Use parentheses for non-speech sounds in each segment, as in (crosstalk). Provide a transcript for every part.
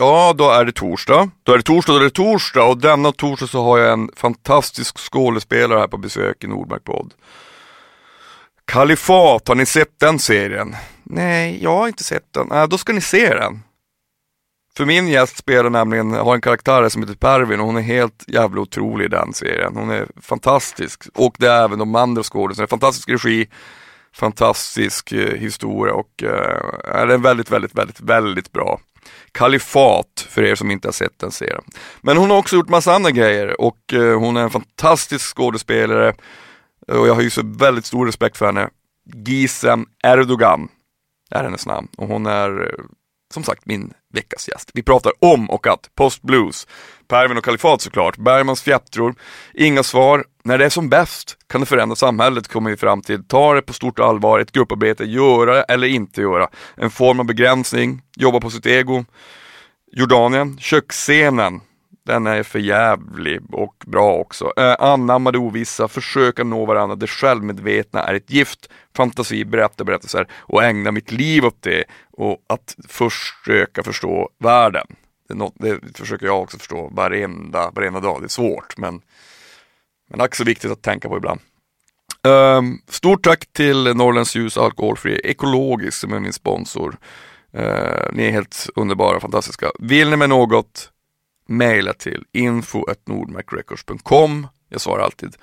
Ja, då är det torsdag. Då är det torsdag, då är det torsdag och denna torsdag så har jag en fantastisk skådespelare här på besök i Nordmark podd. Kalifat, har ni sett den serien? Nej, jag har inte sett den. Äh, då ska ni se den. För min gäst spelar nämligen, har en karaktär som heter Pervin och hon är helt jävla otrolig i den serien. Hon är fantastisk och det är även de andra skådespelarna. Fantastisk regi, fantastisk eh, historia och eh, är en väldigt, väldigt, väldigt, väldigt bra. Kalifat för er som inte har sett den serien. Men hon har också gjort massa andra grejer och eh, hon är en fantastisk skådespelare och jag har ju så väldigt stor respekt för henne. Gizem Erdogan är hennes namn och hon är eh, som sagt min veckas gäst. Vi pratar om och att Post Blues Pervin och Kalifat såklart, Bergmans fjättror, inga svar. När det är som bäst kan det förändra samhället kommer vi fram till. Ta det på stort allvar, ett grupparbete, göra eller inte göra. En form av begränsning, jobba på sitt ego. Jordanien, köksscenen, den är för jävlig och bra också. Eh, anamma det ovissa, försöka nå varandra, det självmedvetna är ett gift. Fantasi, berätta berättelser och ägna mitt liv åt det och att försöka förstå världen. Det, något, det försöker jag också förstå varenda, varenda dag, det är svårt men, men också viktigt att tänka på ibland. Um, stort tack till Norrlands Ljus Alkoholfri Ekologisk som är min sponsor. Uh, ni är helt underbara, fantastiska. Vill ni med något mejla till info.nordmacrecords.com Jag svarar alltid.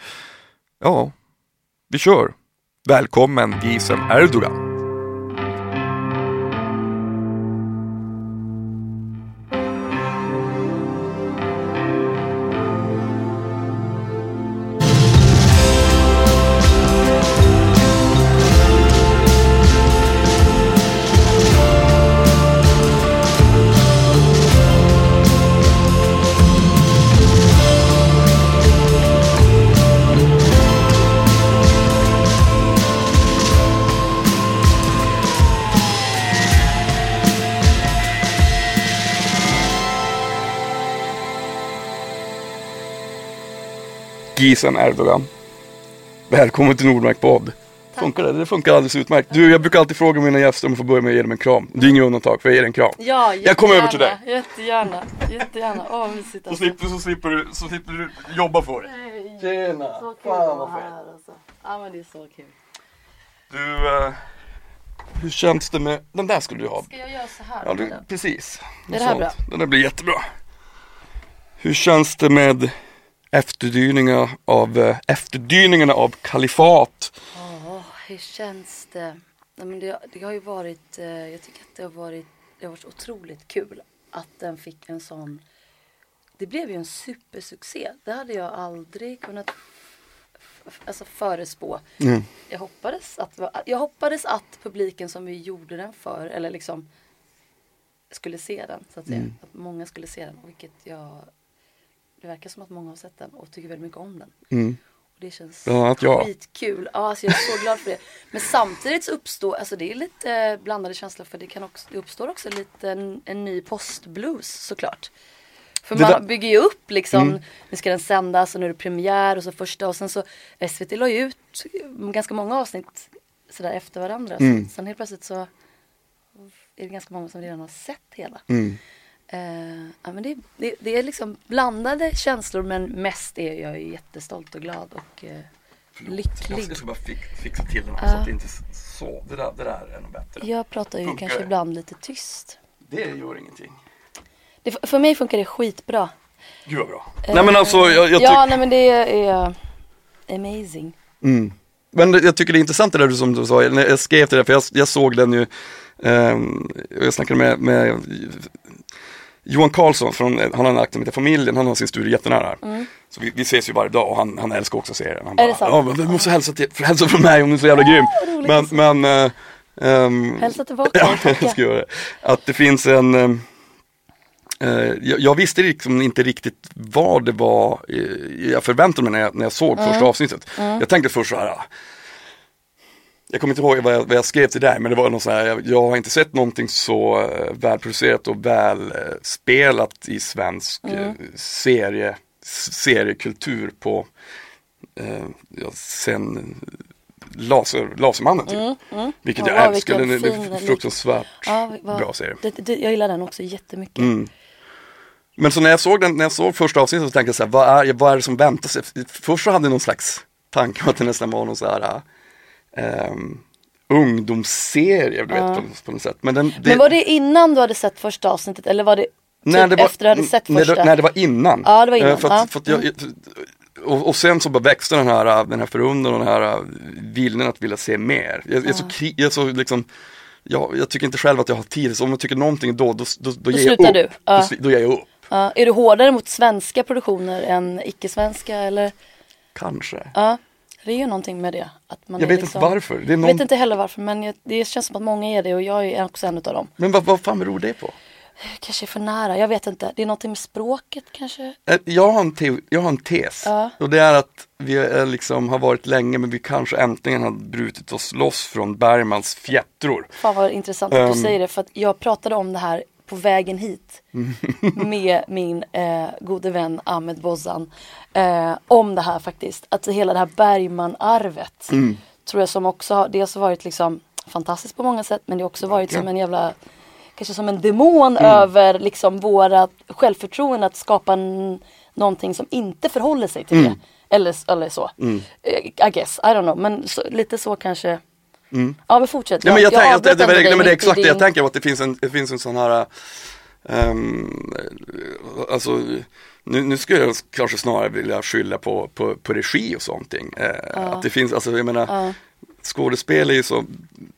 Ja, vi kör. Välkommen Gisem Erdogan. Gizem Erdogan. Välkommen till Nordmark podd. Funkar det? Det funkar alldeles utmärkt. Du, jag brukar alltid fråga mina gäster om jag får börja med att ge dem en kram. Du är inget undantag, för jag ger en kram. Ja, Jag kommer över till dig. Jättegärna, jättegärna. Åh, mysigt Så alltså. slipper, så, slipper du, så slipper du jobba för det. Nej, Tjena! Så kul Fan vad här alltså. Ja men det är så kul. Du, eh, hur känns det med, den där skulle du ha. Ska jag göra så här? Ja, du, precis. Är det här bra? Den där blir jättebra. Hur känns det med efterdyningarna av, eh, efterdyningarna av kalifat? Åh, hur känns det? Men det? Det har ju varit, eh, jag tycker att det har varit, det har varit otroligt kul att den fick en sån, det blev ju en supersuccé. Det hade jag aldrig kunnat alltså förespå. Mm. Jag hoppades att, jag hoppades att publiken som vi gjorde den för, eller liksom skulle se den, så att säga. Mm. Att många skulle se den, vilket jag, det verkar som att många har sett den och tycker väldigt mycket om den. Mm. Och det känns Bland annat jag. skitkul. Ja, alltså jag är så glad för det. Men samtidigt så uppstår, alltså det är lite eh, blandade känslor för det, kan också, det uppstår också lite en, en ny postblues såklart. För man där- bygger ju upp liksom, Mm. nu ska den sändas och nu är det premiär och så första och sen så SVT la ju ut ganska många avsnitt sådär efter varandra. Mm. Så, sen helt plötsligt så är det ganska många som redan har sett hela. Mm. Eh, ja, men det, det, det är liksom blandade känslor men mest är jag ju jättestolt och glad och eh, lycklig. Jag ska bara fix, fixa till den här Ja. så att det inte är så. Det där, det där är nog bättre. Jag pratar ju Funkar kanske det? ibland lite tyst. Det gör ingenting. Det, för mig funkar det skitbra. Gud vad bra. nej men alltså jag, jag ja, nej men det är amazing. Mm. Men jag tycker det är intressant det där som du sa, jag skrev till det, för jag, jag såg den ju, ehm, jag snackade med, med Johan Karlsson, från, han har en akt som heter Familjen, han har sin studio jättenära här. Så vi, vi ses ju varje dag och han, han älskar också serien. Han Mm. Är det sant? ja, men du måste hälsa, till, hälsa från mig om du är så jävla grym. roligt Men, men äh, ehm, Hälsa tillbaka (laughs) Ja, jag ska göra det. Att det finns en eh, jag, jag visste liksom inte riktigt vad det var eh, jag förväntade mig när jag, när jag såg Mm. första avsnittet. Jag tänkte först så här, ah, jag kommer inte ihåg vad jag, vad jag skrev till dig men det var något så här, jag, jag har inte sett någonting så eh, välproducerat och välspelat i svensk eh, serie, seriekultur på eh, ja, sen laser, Lasermannen typ. Vilket Mm, Ja, jag älskar, den är, fruktansvärt Ja, vad- bra serie. Det, det, jag gillar den också jättemycket. Mm. Men så när jag såg den, när jag såg första avsnittet så tänkte jag så här, vad är, vad är det som väntar sig? Först så hade jag någon slags tanke om att det nästan var någon så här um, ungdomsserie, du vet, på, på något sätt. Men, den, det, Men var det innan du hade sett första avsnittet eller var det typ efter du hade sett nej, första? det, nej, det var innan. Ja, det var innan. Eh, För att, Ja. för att jag, och, och sen så bara växte den här, den här förundran och den här viljan att vilja se mer. Jag, jag är så, jag är så liksom, jag, jag tycker inte själv att jag har tid, så om jag tycker någonting då, då, då, då, ger jag upp. du. Ja. Då, då ger jag upp. Ja, är du hårdare mot svenska produktioner än icke-svenska eller? Kanske. Ja, det är ju någonting med det. Att man Jag vet liksom... inte varför. Det är Jag någon... vet inte heller varför men jag, det känns som att många är det och jag är också en av dem. Men vad, vad fan beror det på? Kanske är för nära, jag vet inte. Det är någonting med språket kanske? Eh, Jag har en, te- jag har en tes. Ja. Och det är att vi är liksom har varit länge men vi kanske äntligen har brutit oss loss från Bergmans fjättror. Fan vad intressant att du Ehm. säger det för att jag pratade om det här på vägen hit med min eh, gode vän Ahmed Bozan. Eh, om det här faktiskt. Att hela det här Bergman-arvet tror jag som också har dels varit liksom fantastiskt på många sätt men det har också varit som en jävla kanske som en demon över liksom våra självförtroende att skapa en, någonting som inte förhåller sig till det. Eller, eller så. Eh, I guess, I don't know. Men så, lite så kanske. Ja men fortsätt. Nej, men jag, tänker, att det, avbröt det, det, men det är exakt det jag tänker att det finns en, det finns en sån här ehm, Alltså nu, nu skulle jag kanske snarare vilja skylla på, på, på regi och sånt. Eh, Att det finns, alltså jag menar Skådespel är ju så,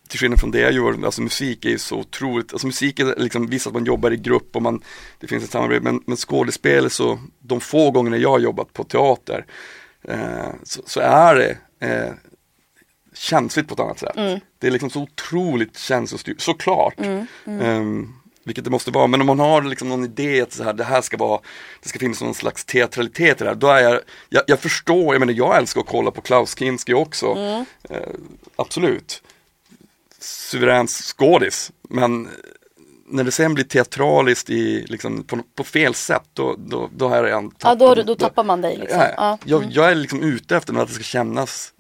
till skillnad från det jag gör, alltså musik är ju så otroligt, alltså musik är liksom, visst att man jobbar i grupp och man, det finns ett samarbete, men, men skådespel är så, de få gångerna jag har jobbat på teater, eh, så, så är det eh, känsligt på ett annat sätt. Mm. Det är liksom så otroligt känslostyrt, såklart. Ehm, vilket det måste vara, men om man har liksom någon idé att så här, det här ska vara, det ska finnas någon slags teatralitet i det här, då är jag, jag, jag förstår, jag menar jag älskar att kolla på Klaus Kinski också, Mm. eh, absolut. Suverän skådis, men när det sen blir teatraliskt i, liksom, på, på fel sätt, då, då, då har jag redan Ja då, då tappar man dig liksom. Ja, Ja, jag, jag är liksom ute efter att det ska kännas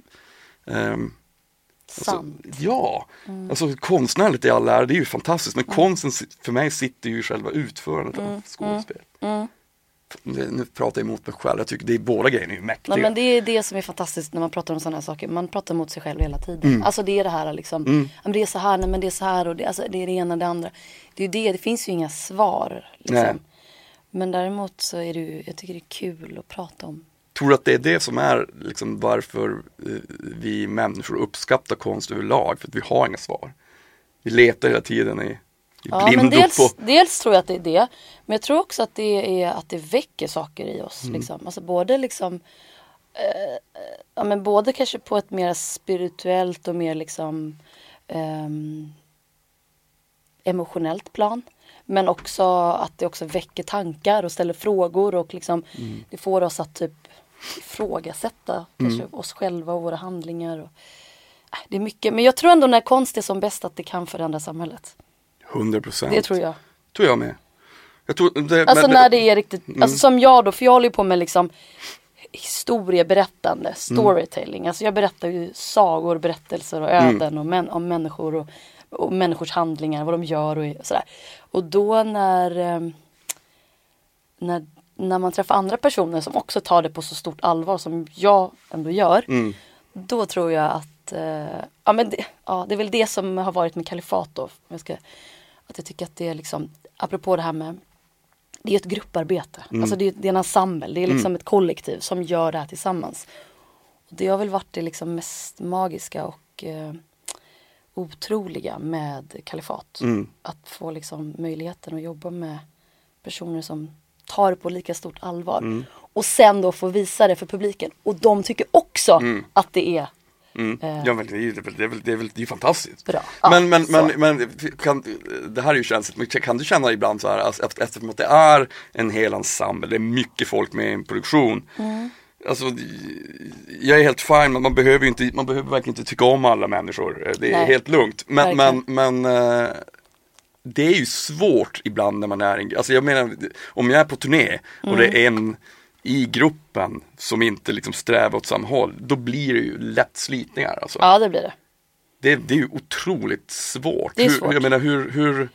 Alltså, sant. ja, alltså konstnärligt i all ära, det är ju fantastiskt men konsten si- för mig sitter ju i själva utförandet av skådespel. Nu, nu pratar jag emot mig själv, jag tycker det är båda grejerna är ju mäktiga. Nej, men det är det som är fantastiskt när man pratar om sådana här saker. Man pratar mot sig själv hela tiden. Mm. Alltså det är det här liksom. Men det är så här, nej, men det är så här och det, alltså, det är det ena och det andra. Det är ju det, det finns ju inga svar. Liksom. Men däremot så är det ju, jag tycker det är kul att prata om. Tror du att det är det som är liksom varför eh, vi människor uppskattar konst överlag? För att vi har inga svar. Vi letar hela tiden i, i Ja, men dels, på... dels tror jag att det är det. Men jag tror också att det är att det väcker saker i oss. Mm. Liksom. Alltså både liksom eh, ja, men både kanske på ett mer spirituellt och mer liksom ehm, emotionellt plan. Men också att det också väcker tankar och ställer frågor och liksom Mm. det får oss att typ ifrågasätta kanske oss själva och våra handlingar. Och, äh, det är mycket, men jag tror ändå när konst är som bäst att det kan förändra samhället. 100 procent. Det tror jag. Tror jag med. Jag tror, det, Alltså men- när det är riktigt, Mm. alltså som jag då, för jag håller ju på med liksom historieberättande, storytelling. Alltså jag berättar ju sagor, berättelser och Mm. öden och män, om människor och, och människors handlingar, vad de gör och sådär. Och då när, ehm, när, när man träffar andra personer som också tar det på så stort allvar som jag ändå gör. Mm. Då tror jag att, eh, ja men det, ja, det är väl det som har varit med kalifat då. Jag ska, att jag tycker att det är liksom, apropå det här med det är ett grupparbete. Alltså det är, det är en ensemble. Det är liksom ett kollektiv som gör det här tillsammans. Och det har väl varit det liksom mest magiska och eh, otroliga med kalifat. Att få liksom möjligheten att jobba med personer som tar det på lika stort allvar. Och sen då få visa det för publiken. Och de tycker också att det är Mm. Eh. Ja men det är ju det är väl, det är väl, det är fantastiskt. Bra. Ja, men men, så. men, men kan, det här är ju känsligt, men kan du känna ibland så här, alltså, efter- eftersom att det är en hel ensemble, det är mycket folk med i en produktion. Mm. Alltså, jag är helt fine, men man behöver ju inte, man behöver verkligen inte tycka om alla människor. Det är Nej. helt lugnt. Men, men, Verkligen. men eh, det är ju svårt ibland när man är en, alltså jag menar om jag är på turné och det är en i gruppen som inte liksom strävar åt samma håll, då blir det ju lätt slitningar. Alltså. Ja, det blir det. Det, det är ju otroligt svårt. Det är hur, svårt. Jag menar hur, hur,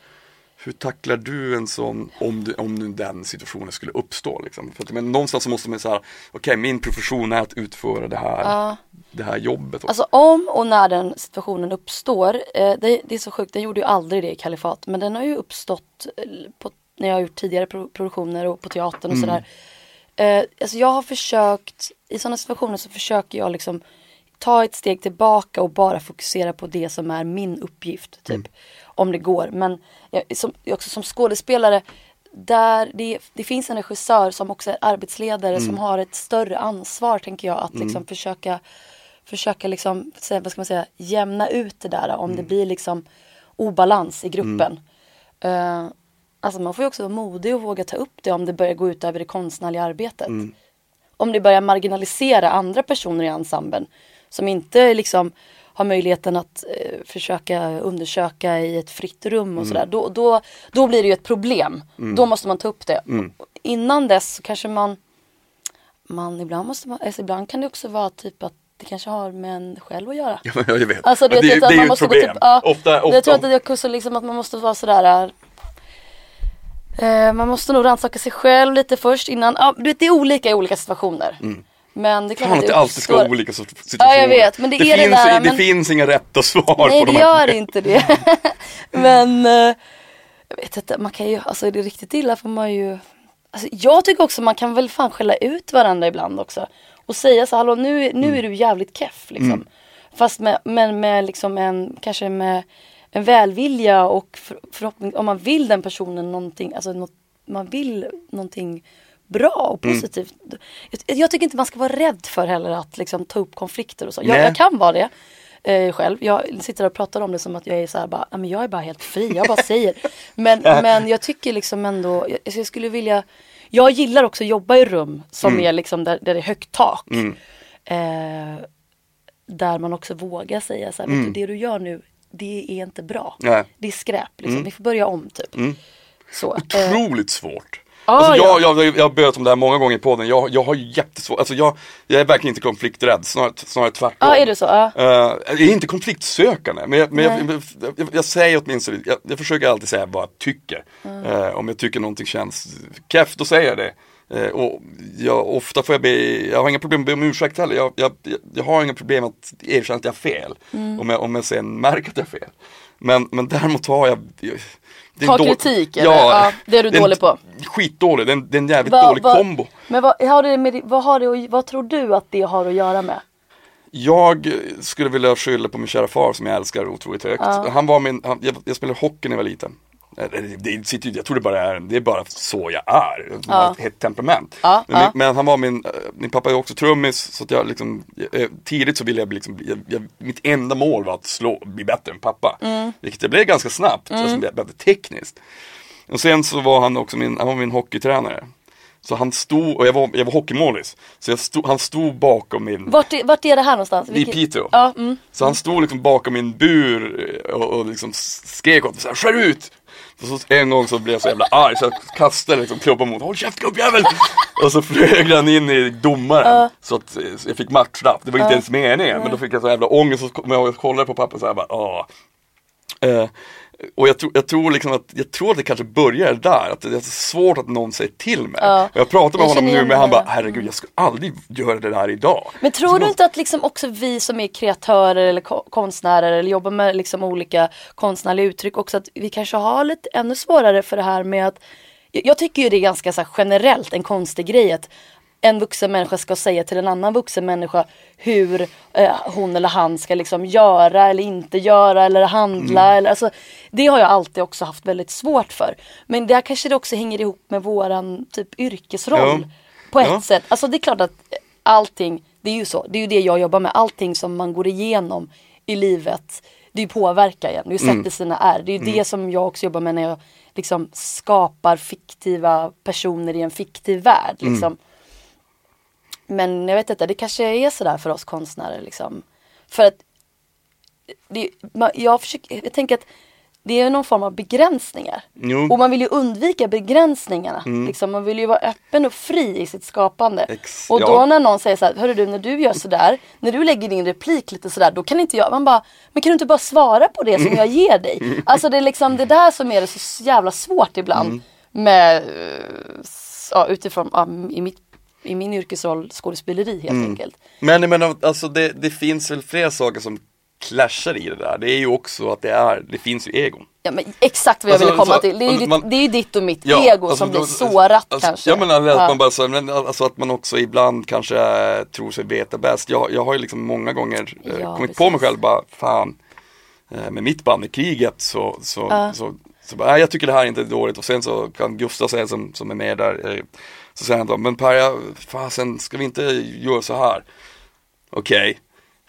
hur tacklar du en sån, om, du, om nu den situationen skulle uppstå? Liksom? För att, men någonstans så måste man säga, okej min profession är att utföra det här, Ja. det här jobbet. Alltså om och när den situationen uppstår, eh, det, det är så sjukt, den gjorde ju aldrig det i Kalifat, men den har ju uppstått eh, på, när jag har gjort tidigare pro- produktioner och på teatern och sådär. Eh, alltså jag har försökt, i sådana situationer så försöker jag liksom ta ett steg tillbaka och bara fokusera på det som är min uppgift, typ. Om det går. Men som, också som skådespelare, där det, det finns en regissör som också är arbetsledare som har ett större ansvar, tänker jag, att liksom försöka försöka liksom, vad ska man säga, jämna ut det där om det blir liksom obalans i gruppen. Eh, alltså man får ju också vara modig och våga ta upp det om det börjar gå ut över det konstnärliga arbetet. Om det börjar marginalisera andra personer i ensemblen som inte liksom har möjligheten att eh, försöka undersöka i ett fritt rum och sådär. Då, då, då blir det ju ett problem. Då måste man ta upp det. Innan dess så kanske man man ibland måste man, alltså ibland kan det också vara typ att det kanske har med en själv att göra. (laughs) Ja, jag vet. Alltså det, det, är- det är ju ett problem. Typ, ja, ofta, ofta, Jag tror att det är också liksom att man måste vara sådär eh, Man måste nog rannsaka sig själv lite först innan, ja, du vet det är olika i olika situationer. Men det är klart Fan att det det alltid ska vara olika situationer. Ja, jag vet, men det är det finns, där, det men- finns inga rätta svar Nej på det de här gör inte det. (laughs) Men eh, jag vet inte, man kan ju, alltså är det riktigt illa får man ju alltså, Jag tycker också man kan väl fan skälla ut varandra ibland också. Och säga så hallå nu, nu Mm. är du jävligt keff liksom. Fast med, men med liksom en, kanske med en välvilja och för, förhoppning, om man vill den personen någonting, alltså något, man vill någonting bra och Mm. positivt. Jag, jag tycker inte man ska vara rädd för heller att liksom ta upp konflikter och så. Jag, jag kan vara det eh, själv. Jag sitter och pratar om det som att jag är så här bara, "Ja, men jag är bara helt fri, jag bara säger. (laughs) Men, men jag tycker liksom ändå, jag, jag skulle vilja, jag gillar också att jobba i rum som Mm. är liksom där, där det är högt tak. Eh, där man också vågar säga så här, du, det du gör nu, det är inte bra. Mm. Nej. Mm. Det är skräp liksom, vi får börja om typ. Så, eh, Otroligt svårt. Ah, alltså jag, ja. jag, jag har böt om det här många gånger i podden. Jag, jag har jättesvårt, alltså jag, jag är verkligen inte konflikträdd, snarare, snarare tvärtom. Ja, är det så? Ja. Eh, jag är inte konfliktsökande, men, jag, men jag, jag, jag, jag säger åtminstone, jag, jag försöker alltid säga vad jag tycker. Eh, om jag tycker någonting känns keff, då säger jag det. Eh, och jag, ofta får jag be, jag har inga problem med att be om ursäkt heller. Jag, jag, jag, jag har inga problem att erkänna att jag har fel. Om, jag, om jag sen märker att jag har fel. Men, men däremot har jag det Ta kritik, eller? Ja, det är du en dålig på. Skitdålig, det är en, det är en jävligt Vad- dålig vad- kombo. Men vad, har det med, vad, har det, vad tror du att det har att göra med? Jag skulle vilja skylla på min kära far som jag älskar otroligt högt. Han var min, han, jag, jag spelade hockey när jag var liten. Eh, Det, sitter jag tror det bara är, det är bara så jag är. Jag har ett hett temperament. Ja, men, ja. men han var min, eh, min pappa är också trummis så att jag liksom, eh, tidigt så ville jag bli liksom, jag, jag, mitt enda mål var att slå, bli bättre än pappa. Mm. Vilket jag blev ganska snabbt, alltså, bättre tekniskt. Och sen så var han också min, han var min hockeytränare. Så han stod, och jag var, jag var hockeymålis. Så stod, han stod bakom min Vart vart är det här någonstans? i Vilket- Piteå. Ja, mm. Så han stod liksom bakom min bur och, och liksom skrek åt mig såhär, skär ut! Och så en gång så blev jag så jävla arg så jag kastade liksom klubban mot håll käft gubbjävel! och så flög han in i domaren så att eh, jag fick matchstraff. Det var inte ens meningen men då fick jag så jävla ångest och så kom jag och kollade på pappa så här bara, åh. Eh, och jag tror, jag tror liksom att, jag tror att det kanske börjar där, att det är så svårt att någon säger till mig. Ja. Och jag pratar med Jag honom nu men han bara, herregud jag skulle aldrig göra det där idag. Men tror du inte att liksom också vi som är kreatörer eller ko- konstnärer eller jobbar med liksom olika konstnärliga uttryck också att vi kanske har lite ännu svårare för det här med att jag tycker ju det är ganska så generellt en konstig grej att en vuxen människa ska säga till en annan vuxen människa hur eh, hon eller han ska liksom göra eller inte göra eller handla. Eller, alltså, det har jag alltid också haft väldigt svårt för. Men där kanske det också hänger ihop med våran typ yrkesroll. Ja. På ett Ja. sätt. Alltså det är klart att allting, det är ju så, det är ju det jag jobbar med. Allting som man går igenom i livet, det är ju påverkar igen, det är ju sätter sina ärr. Det är ju det som jag också jobbar med när jag liksom skapar fiktiva personer i en fiktiv värld. Liksom. Men jag vet inte, det kanske är sådär för oss konstnärer liksom. För att det, man- jag, försöker, jag tänker att det är någon form av begränsningar. Jo. Och man vill ju undvika begränsningarna. Liksom, man vill ju vara öppen och fri i sitt skapande. Ex- och då ja. när någon säger så här, hörru du när du gör sådär, när du lägger din replik lite sådär, då kan inte jag, man bara, men kan du inte bara svara på det som jag ger dig? Alltså det är liksom det där som är det så jävla svårt ibland Mm. med, eh, ja, utifrån, ja, i, mitt, i min yrkesroll skådespeleri helt Mm. enkelt. Men menar, alltså det, det finns väl flera saker som clashar i det där. Det är ju också att det är, det finns ju egon. Ja men exakt vad jag Alltså, ville komma så- till. Det är, ju ditt, man- det är ditt och mitt Ja, ego alltså, som blir då- sårat alltså, kanske. Ja men alltså, att Ja. man bara så, men, alltså att man också ibland kanske tror sig veta bäst. Jag, jag har ju liksom många gånger eh, Ja, kommit på mig precis. själv bara, fan, eh, med mitt band i kriget så, så, Ja. så, så bara, nej, jag tycker det här inte är dåligt och sen så kan Gustav säga som, som är med där, eh, så säger han då, men Per, jag, fasen, ska vi inte göra så här? Okej,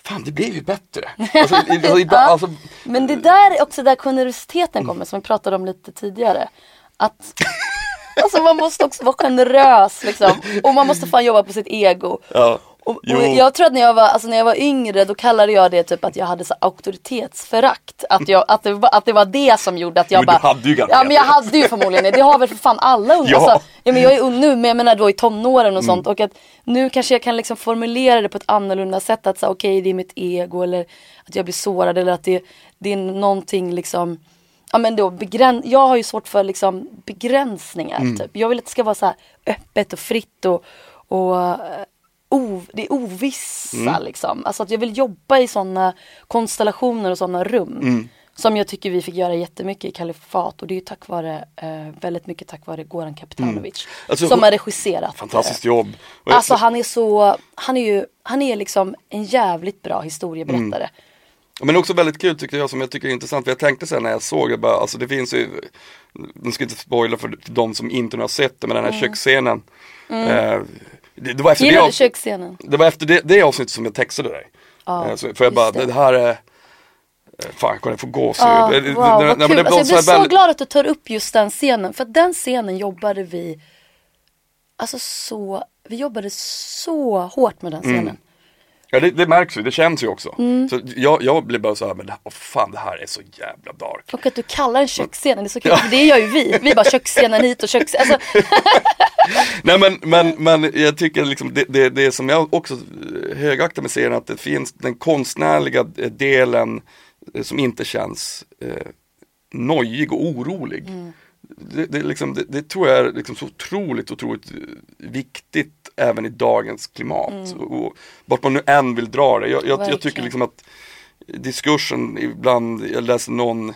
fan det blev ju bättre. Alltså, i- alltså, ibland, (laughs) Ja. alltså, Men det där är också där generositeten kommer som vi pratade om lite tidigare. Att (laughs) alltså man måste också vara generös liksom. Och man måste fan jobba på sitt ego. ja. Och, och jag tror att när jag, var, alltså när jag var yngre då kallade jag det typ att jag hade så auktoritetsförakt. Att, jag, att, det, var- att det var det som gjorde att jag Men du bara hade ju Ja men jag hade ju förmodligen det. Det har väl för fan alla unga. (laughs) Ja. Alltså, ja, men jag är ung nu men jag menar då i tonåren Mm. och sånt. Och att nu kanske jag kan liksom formulera det på ett annorlunda sätt. Att säga okej det är mitt ego eller att jag blir sårad eller att det, det är någonting liksom Ja men då begräns jag har ju svårt för liksom begränsningar Mm. typ. Jag vill att det ska vara så öppet och fritt och, och eh, o, det är ovissa Mm. liksom. Alltså att jag vill jobba i sådana konstellationer och sådana rum. Mm. Som jag tycker vi fick göra jättemycket i Kalifat och det är ju tack vare, eh, väldigt mycket tack vare Goran Kapitanovic. Alltså, som har regisserat. Fantastiskt eh, jobb. Och jag- Alltså han är så, han är ju, han är liksom en jävligt bra historieberättare. Men också väldigt kul tycker jag som jag tycker är intressant, för jag tänkte sen när jag såg det bara, alltså det finns ju, nu ska jag inte spoila för de som inte har sett det, men den här köksscenen. Eh, det, det var efter, det, du av, köksscenen? det, var efter det, det avsnittet som jag textade dig. Ja, Eh, så, för jag bara, det. det. här är, eh, fan jag få gåshud. Det- wow, det- vad kul. det Alltså, jag blir så väldigt- glad att du tar upp just den scenen. För den scenen jobbade vi, alltså så, vi jobbade så hårt med den Mm. Ja det, det märks ju, det känns ju också. Mm. Så jag, jag blev bara så här, men det åh, fan det här är så jävla dark. Och att du kallar den köksscenen, det är så kul. För det gör ju vi. Vi bara köksscenen hit och köksscenen. Alltså, (laughs) Nej men, men, men jag tycker liksom det, det, det som jag också högaktar med serien att det finns den konstnärliga eh, delen eh, som inte känns eh, nojig och orolig. Det, det, liksom, det, det tror jag är liksom så otroligt, otroligt viktigt även i dagens klimat. Och, och vart man nu än vill dra det. Jag, jag, jag tycker liksom att diskursen ibland, jag läste någon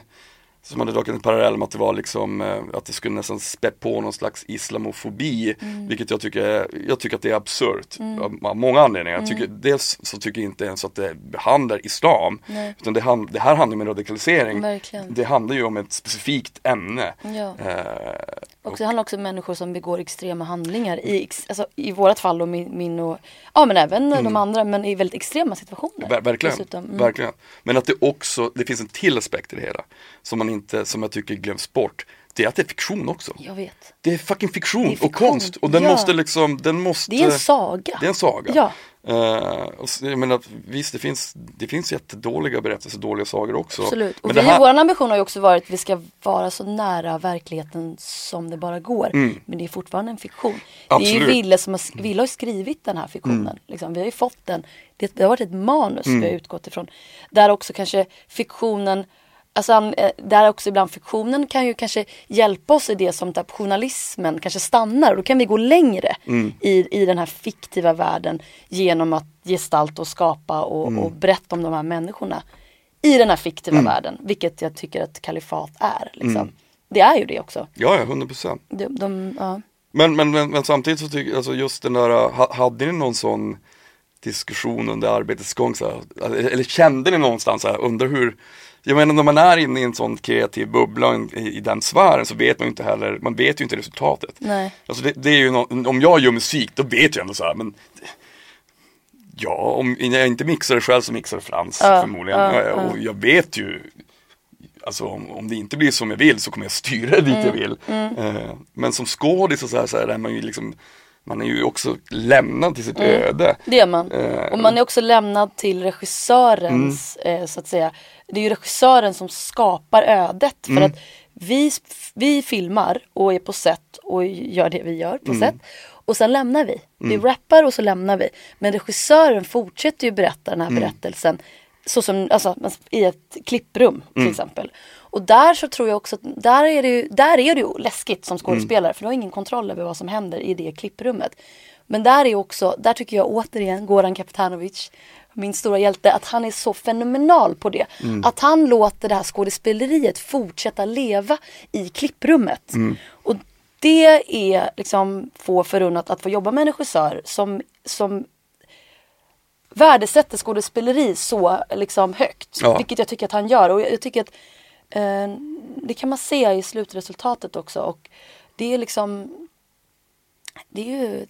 som hade dragit en parallell med att det var liksom eh, att det skulle nästan spä på någon slags islamofobi. Mm. Vilket jag tycker, är, jag tycker att det är absurt. Av av många anledningar. Jag tycker, dels så tycker jag inte ens att det behandlar islam. Mm. Nej. Utan det, hand, det här handlar om en radikalisering. Verkligen. Det handlar ju om ett specifikt ämne. Ja. Eh, Och det handlar också om människor som begår extrema handlingar. I, alltså, i vårt fall och min, min och, ja men även de andra, men i väldigt extrema situationer. Ver- verkligen. Mm. verkligen. Men att det också, det finns en till aspekt i det hela. Som man inte, som jag tycker glöms bort. Det är att det är fiktion också. Jag vet. Det är fucking fiktion, är och fiktion, konst. Och den ja. måste liksom, den måste Det är en saga. Det är en saga. Ja. Eh, och så, jag menar, visst det finns, det finns jättedåliga berättelser, dåliga sagor också. Absolut. Och Men vi, det här, vår ambition har ju också varit att vi ska vara så nära verkligheten som det bara går. Men det är fortfarande en fiktion. Det är ju Mm. Absolut. Ville som har, Ville har skrivit den här fiktionen. Mm. Liksom. Vi har ju fått den. Det, det har varit ett manus vi har utgått ifrån. Där också kanske fiktionen Alltså, eh, där också ibland fiktionen kan ju kanske hjälpa oss i det som typ, journalismen kanske stannar. Och då kan vi gå längre Mm. i, i den här fiktiva världen genom att gestalta och skapa och, Mm. och berätta om de här människorna i den här fiktiva världen. Vilket jag tycker att kalifat är. Liksom. Mm. Det är ju det också. ja, ja, 100 procent. Ja. Men, men, men, men samtidigt så tycker jag, alltså just den där, ha- hade ni någon sån diskussion under arbetets gång så här, eller, eller kände ni någonstans så här, undrar hur jag menar när man är inne i en sån kreativ bubbla i, i den sfären så vet man ju inte heller, man vet ju inte resultatet. Nej. Alltså det, det är ju nå- om jag gör musik då vet jag ändå så här, men Ja, om jag inte mixar det själv så mixar det Frans Ja, förmodligen. ja, Eh, Och jag vet ju Alltså om, om det inte blir som jag vill så kommer jag styra det dit Mm, jag vill. Eh, men som skådis och så här, så här är man ju liksom Man är ju också lämnad till sitt öde. Det är man. Eh, Och man är också lämnad till regissörens, eh, så att säga, det är ju regissören som skapar ödet. För att vi, vi filmar och är på set och gör det vi gör på set. Och sen lämnar vi. Vi rappar och så lämnar vi. Men regissören fortsätter ju berätta den här berättelsen. Så som, alltså, i ett klipprum till exempel. Och där så tror jag också att där är det ju, där är det ju läskigt som skådespelare. För du har ingen kontroll över vad som händer i det klipprummet. Men där är också, där tycker jag återigen Goran Kapitanovic min stora hjälte, att han är så fenomenal på det. Att han låter det här skådespeleriet fortsätta leva i klipprummet. Och det är liksom få förunnat att få jobba med en regissör som, som värdesätter skådespeleri så liksom högt. Ja. Vilket jag tycker att han gör. Och jag, jag tycker att eh, det kan man se i slutresultatet också. Och det är liksom Det är ju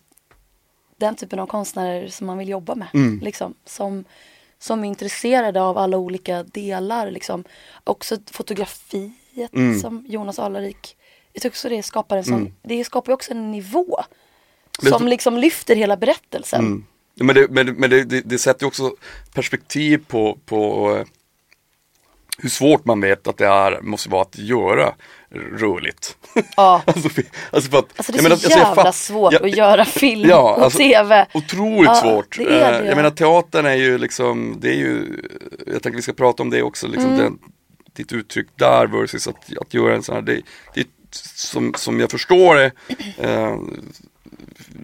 den typen av konstnärer som man vill jobba med. Liksom, som, som är intresserade av alla olika delar. Liksom. Också fotografiet som Jonas Alarik. Jag tycker också det skapar en sån, det skapar också en nivå. Som liksom lyfter hela berättelsen. Ja, Men, det, men, men det, det, det sätter också perspektiv på, på eh, hur svårt man vet att det är, måste vara att göra roligt. Ja. (laughs) alltså, alltså, för att, Alltså det är jag så menar, alltså, jag jävla fatt- svårt jag- att göra film Ja, och alltså, tv. Otroligt Ja, svårt. det Eh, det. Jag menar teatern är ju liksom, det är ju, jag tänker vi ska prata om det också, liksom Mm. den, ditt uttryck där versus att, att göra en sån här, det, det som, som jag förstår det, eh,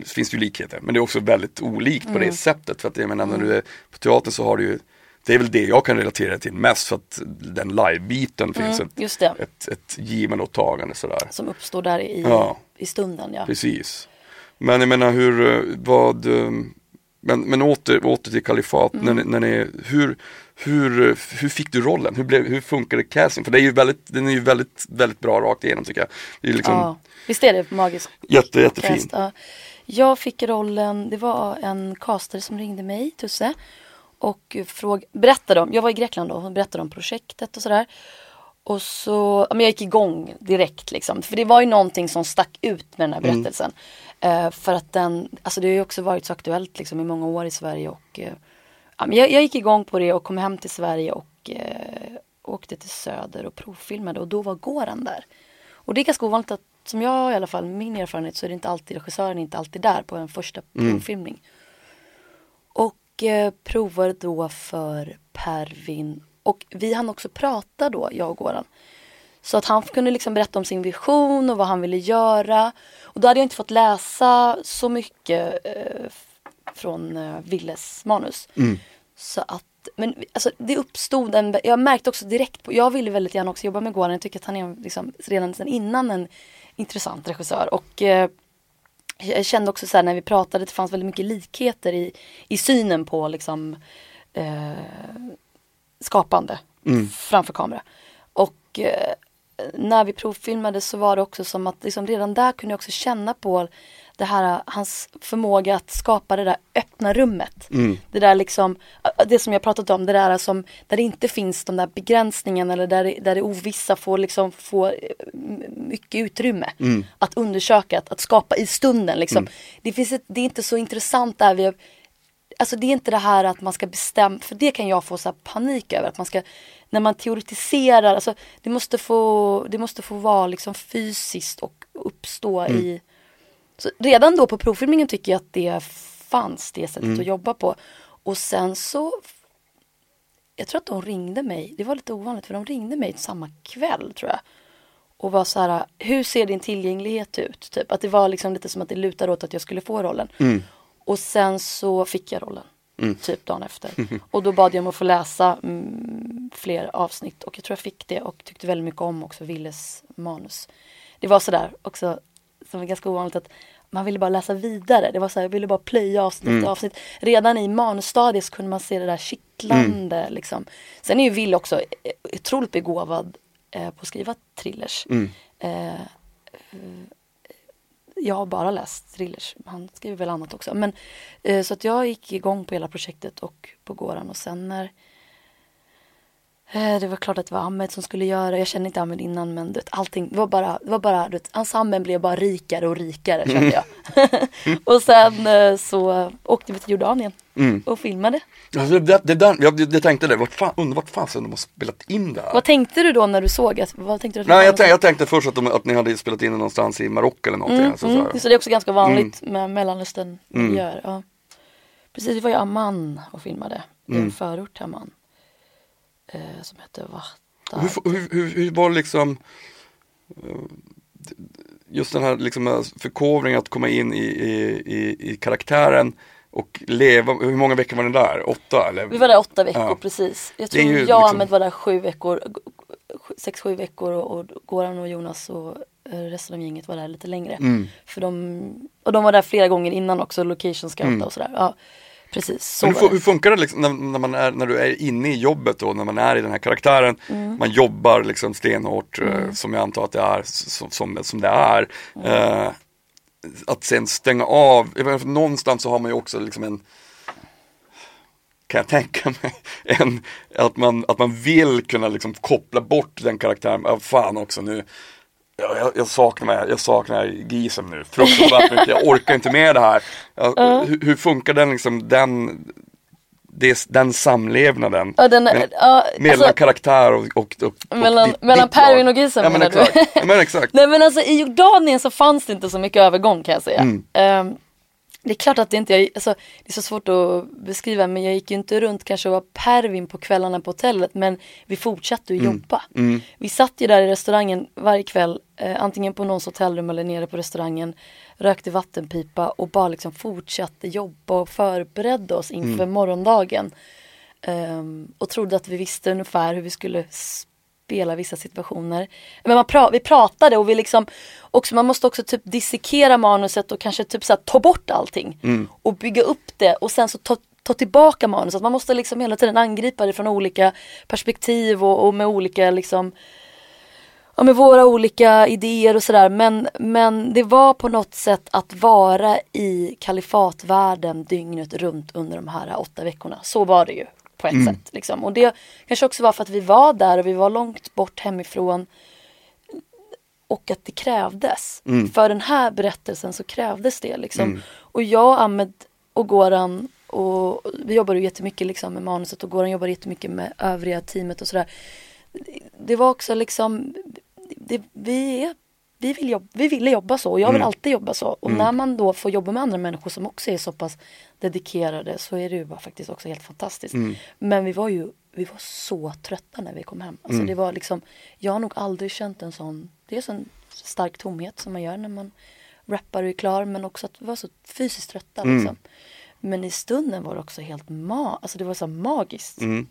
finns det ju likheter, men det är också väldigt olikt på Mm. det sättet. För att jag menar när du är på teatern så har du ju, det är väl det jag kan relatera till mest för att den live-biten finns ett, Mm, just det. ett, ett givande och tagande sådär. Som uppstår där i, Ja. i stunden ja. Precis. Men jag menar hur, eh, vad, eh, men, men åter, åter till Kalifat, när, Mm. ni- när ni, hur, hur, hur fick du rollen? Hur, blev, hur funkade casting? För det är ju väldigt, den är ju väldigt, väldigt bra rakt igenom tycker jag. Det är liksom ja. Visst är det magiskt? jätte. Cast, ja. Jag fick rollen, det var en castare som ringde mig, Tusse. Och fråg, berättade om, jag var i Grekland då, hon berättade om projektet och sådär. Och så, men jag gick igång direkt liksom. För det var ju någonting som stack ut med den här berättelsen. Eh, för att den, alltså det har ju också varit så aktuellt liksom i många år i Sverige och ja, men jag, jag gick igång på det och kom hem till Sverige och eh, åkte till Söder och provfilmade och då var Goran där. Och det är ganska ovanligt att, som jag i alla fall, min erfarenhet så är det inte alltid regissören är inte alltid där på en första provfilmning. Och eh, provade då för Pervin och vi hann också prata då, jag och Goran. Så att han kunde liksom berätta om sin vision och vad han ville göra. Och då hade jag inte fått läsa så mycket eh, från eh, Willes manus. Så att, men alltså det uppstod en, jag märkte också direkt på, jag ville väldigt gärna också jobba med Goran. Jag tycker att han är liksom redan sedan innan en intressant regissör. Och eh, jag kände också så här när vi pratade att det fanns väldigt mycket likheter i, i synen på liksom eh, skapande framför kamera. Och eh, när vi provfilmade så var det också som att liksom redan där kunde jag också känna på det här, hans förmåga att skapa det där öppna rummet. Det där liksom, det som jag pratat om, det där som, där det inte finns de där begränsningarna eller där, det- där det ovissa får liksom få eh, mycket utrymme. Att undersöka, att, att skapa i stunden liksom. Det, finns ett, det är inte så intressant där vi har, Alltså det är inte det här att man ska bestämma, för det kan jag få så panik över. Att man ska, när man teoretiserar, alltså det måste få, det måste få vara liksom fysiskt och uppstå i... Så redan då på provfilmningen tycker jag att det fanns det sättet att jobba på. Och sen så, jag tror att de ringde mig, det var lite ovanligt för de ringde mig samma kväll tror jag. Och var så här, hur ser din tillgänglighet ut? Typ att det var liksom lite som att det lutade åt att jag skulle få rollen. Och sen så fick jag rollen. Typ dagen efter. (laughs) Och då bad jag om att få läsa mm, fler avsnitt. Och jag tror jag fick det och tyckte väldigt mycket om också Willes manus. Det var sådär också, som är ganska ovanligt att man ville bara läsa vidare. Det var så här, jag ville bara plöja avsnitt efter avsnitt. Redan i manusstadiet så kunde man se det där kittlande liksom. Sen är ju Will också eh, otroligt begåvad eh, på att skriva thrillers. Eh, jag har bara läst thrillers. Han skriver väl annat också. Men, eh, så att jag gick igång på hela projektet och på Goran och sen när eh, det var klart att det var Ahmed som skulle göra. Jag kände inte Ahmed innan men du vet, allting det var bara, det var bara du vet, ensemblen blev bara rikare och rikare kände jag. (laughs) och sen eh, så åkte vi till Jordanien Mm. och filmade. Alltså, det, det där, jag, jag tänkte det, vart fan, undrar vart fasen de har spelat in det här? Vad tänkte du då när du såg att, vad tänkte du att Nej jag, tänkte, jag tänkte först att, de, att ni hade spelat in det någonstans i Marocko eller någonting. Mm, så, mm. så. Så det är också ganska vanligt med Mellanöstern Mm. miljöer. Ja. Precis, vi var i Amman och filmade. I Mm. en förort till Amman. Eh, som hette Vahta. Hur, hur, hur, hur var liksom eh, just den här liksom eh, förkovringen att komma in i, i, i, i karaktären och leva, hur många veckor var ni där? Åtta eller? Vi var där åtta veckor Ja. precis. Jag tror ju jag och liksom- var där sju veckor. Sex, sju veckor och, och Goran och Jonas och eh, resten av gänget var där lite längre. Mm. För de, och de var där flera gånger innan också, location scouta Mm. och sådär. Ja, precis, Men hur, hur funkar det liksom när, när, man är, när du är inne i jobbet då, när man är i den här karaktären, Mm. man jobbar liksom stenhårt eh, som jag antar att det är, som, som, som det är. Mm. Eh, att sen stänga av, någonstans så har man ju också liksom en kan jag tänka mig, (laughs) en, att, man, att man vill kunna liksom koppla bort den karaktären, ja, fan också nu Ja, jag, jag saknar, jag saknar Gisem nu, fruktansvärt mycket, jag orkar inte med det här. Ja, hur, hur funkar den liksom, den, det, den samlevnaden? Ja, den, Men- ja, Mellan alltså, karaktär och, och, och, Mellan- mellan. Pervin och Gisem ja, men menar du? exakt. Ja, men exakt. (laughs) Nej men alltså i Jordanien så fanns det inte så mycket övergång kan jag säga. Mm. Ehm, det är klart att det inte, jag, alltså, det är så svårt att beskriva men jag gick ju inte runt kanske och var pervin på kvällarna på hotellet men vi fortsatte att jobba. Mm. Vi satt ju där i restaurangen varje kväll, eh, antingen på någons hotellrum eller nere på restaurangen, rökte vattenpipa och bara liksom fortsatte jobba och förberedde oss inför Mm. morgondagen. Ehm, och trodde att vi visste ungefär hur vi skulle spela vissa situationer. Men man pra- vi pratade och vi liksom också, man måste också typ dissekera manuset och kanske typ så här, ta bort allting. Och bygga upp det och sen så ta, ta tillbaka manuset. Man måste liksom hela tiden angripa det från olika perspektiv och, och med olika liksom ja, med våra olika idéer och sådär. Men, men det var på något sätt att vara i kalifatvärlden dygnet runt under de här åtta veckorna. Så var det ju på ett sätt. Liksom. Och det kanske också var för att vi var där och vi var långt bort hemifrån. Och att det krävdes. För den här berättelsen så krävdes det. Liksom. Och jag, Ahmed och Goran och vi jobbade ju jättemycket liksom med manuset och Goran jobbade jättemycket med övriga teamet och sådär. Det var också liksom, det, vi, är, vi, vill jobba, vi ville jobba så och jag vill alltid jobba så. Och när man då får jobba med andra människor som också är så pass dedikerade så är det ju bara faktiskt också helt fantastiskt. Men vi var ju vi var så trötta när vi kom hem. Alltså det var liksom, jag har nog aldrig känt en sån, det är så en stark tomhet som man gör när man rappar och är klar men också att vi var så fysiskt trötta liksom. Men i stunden var det också helt ma alltså det var så magiskt. Mm.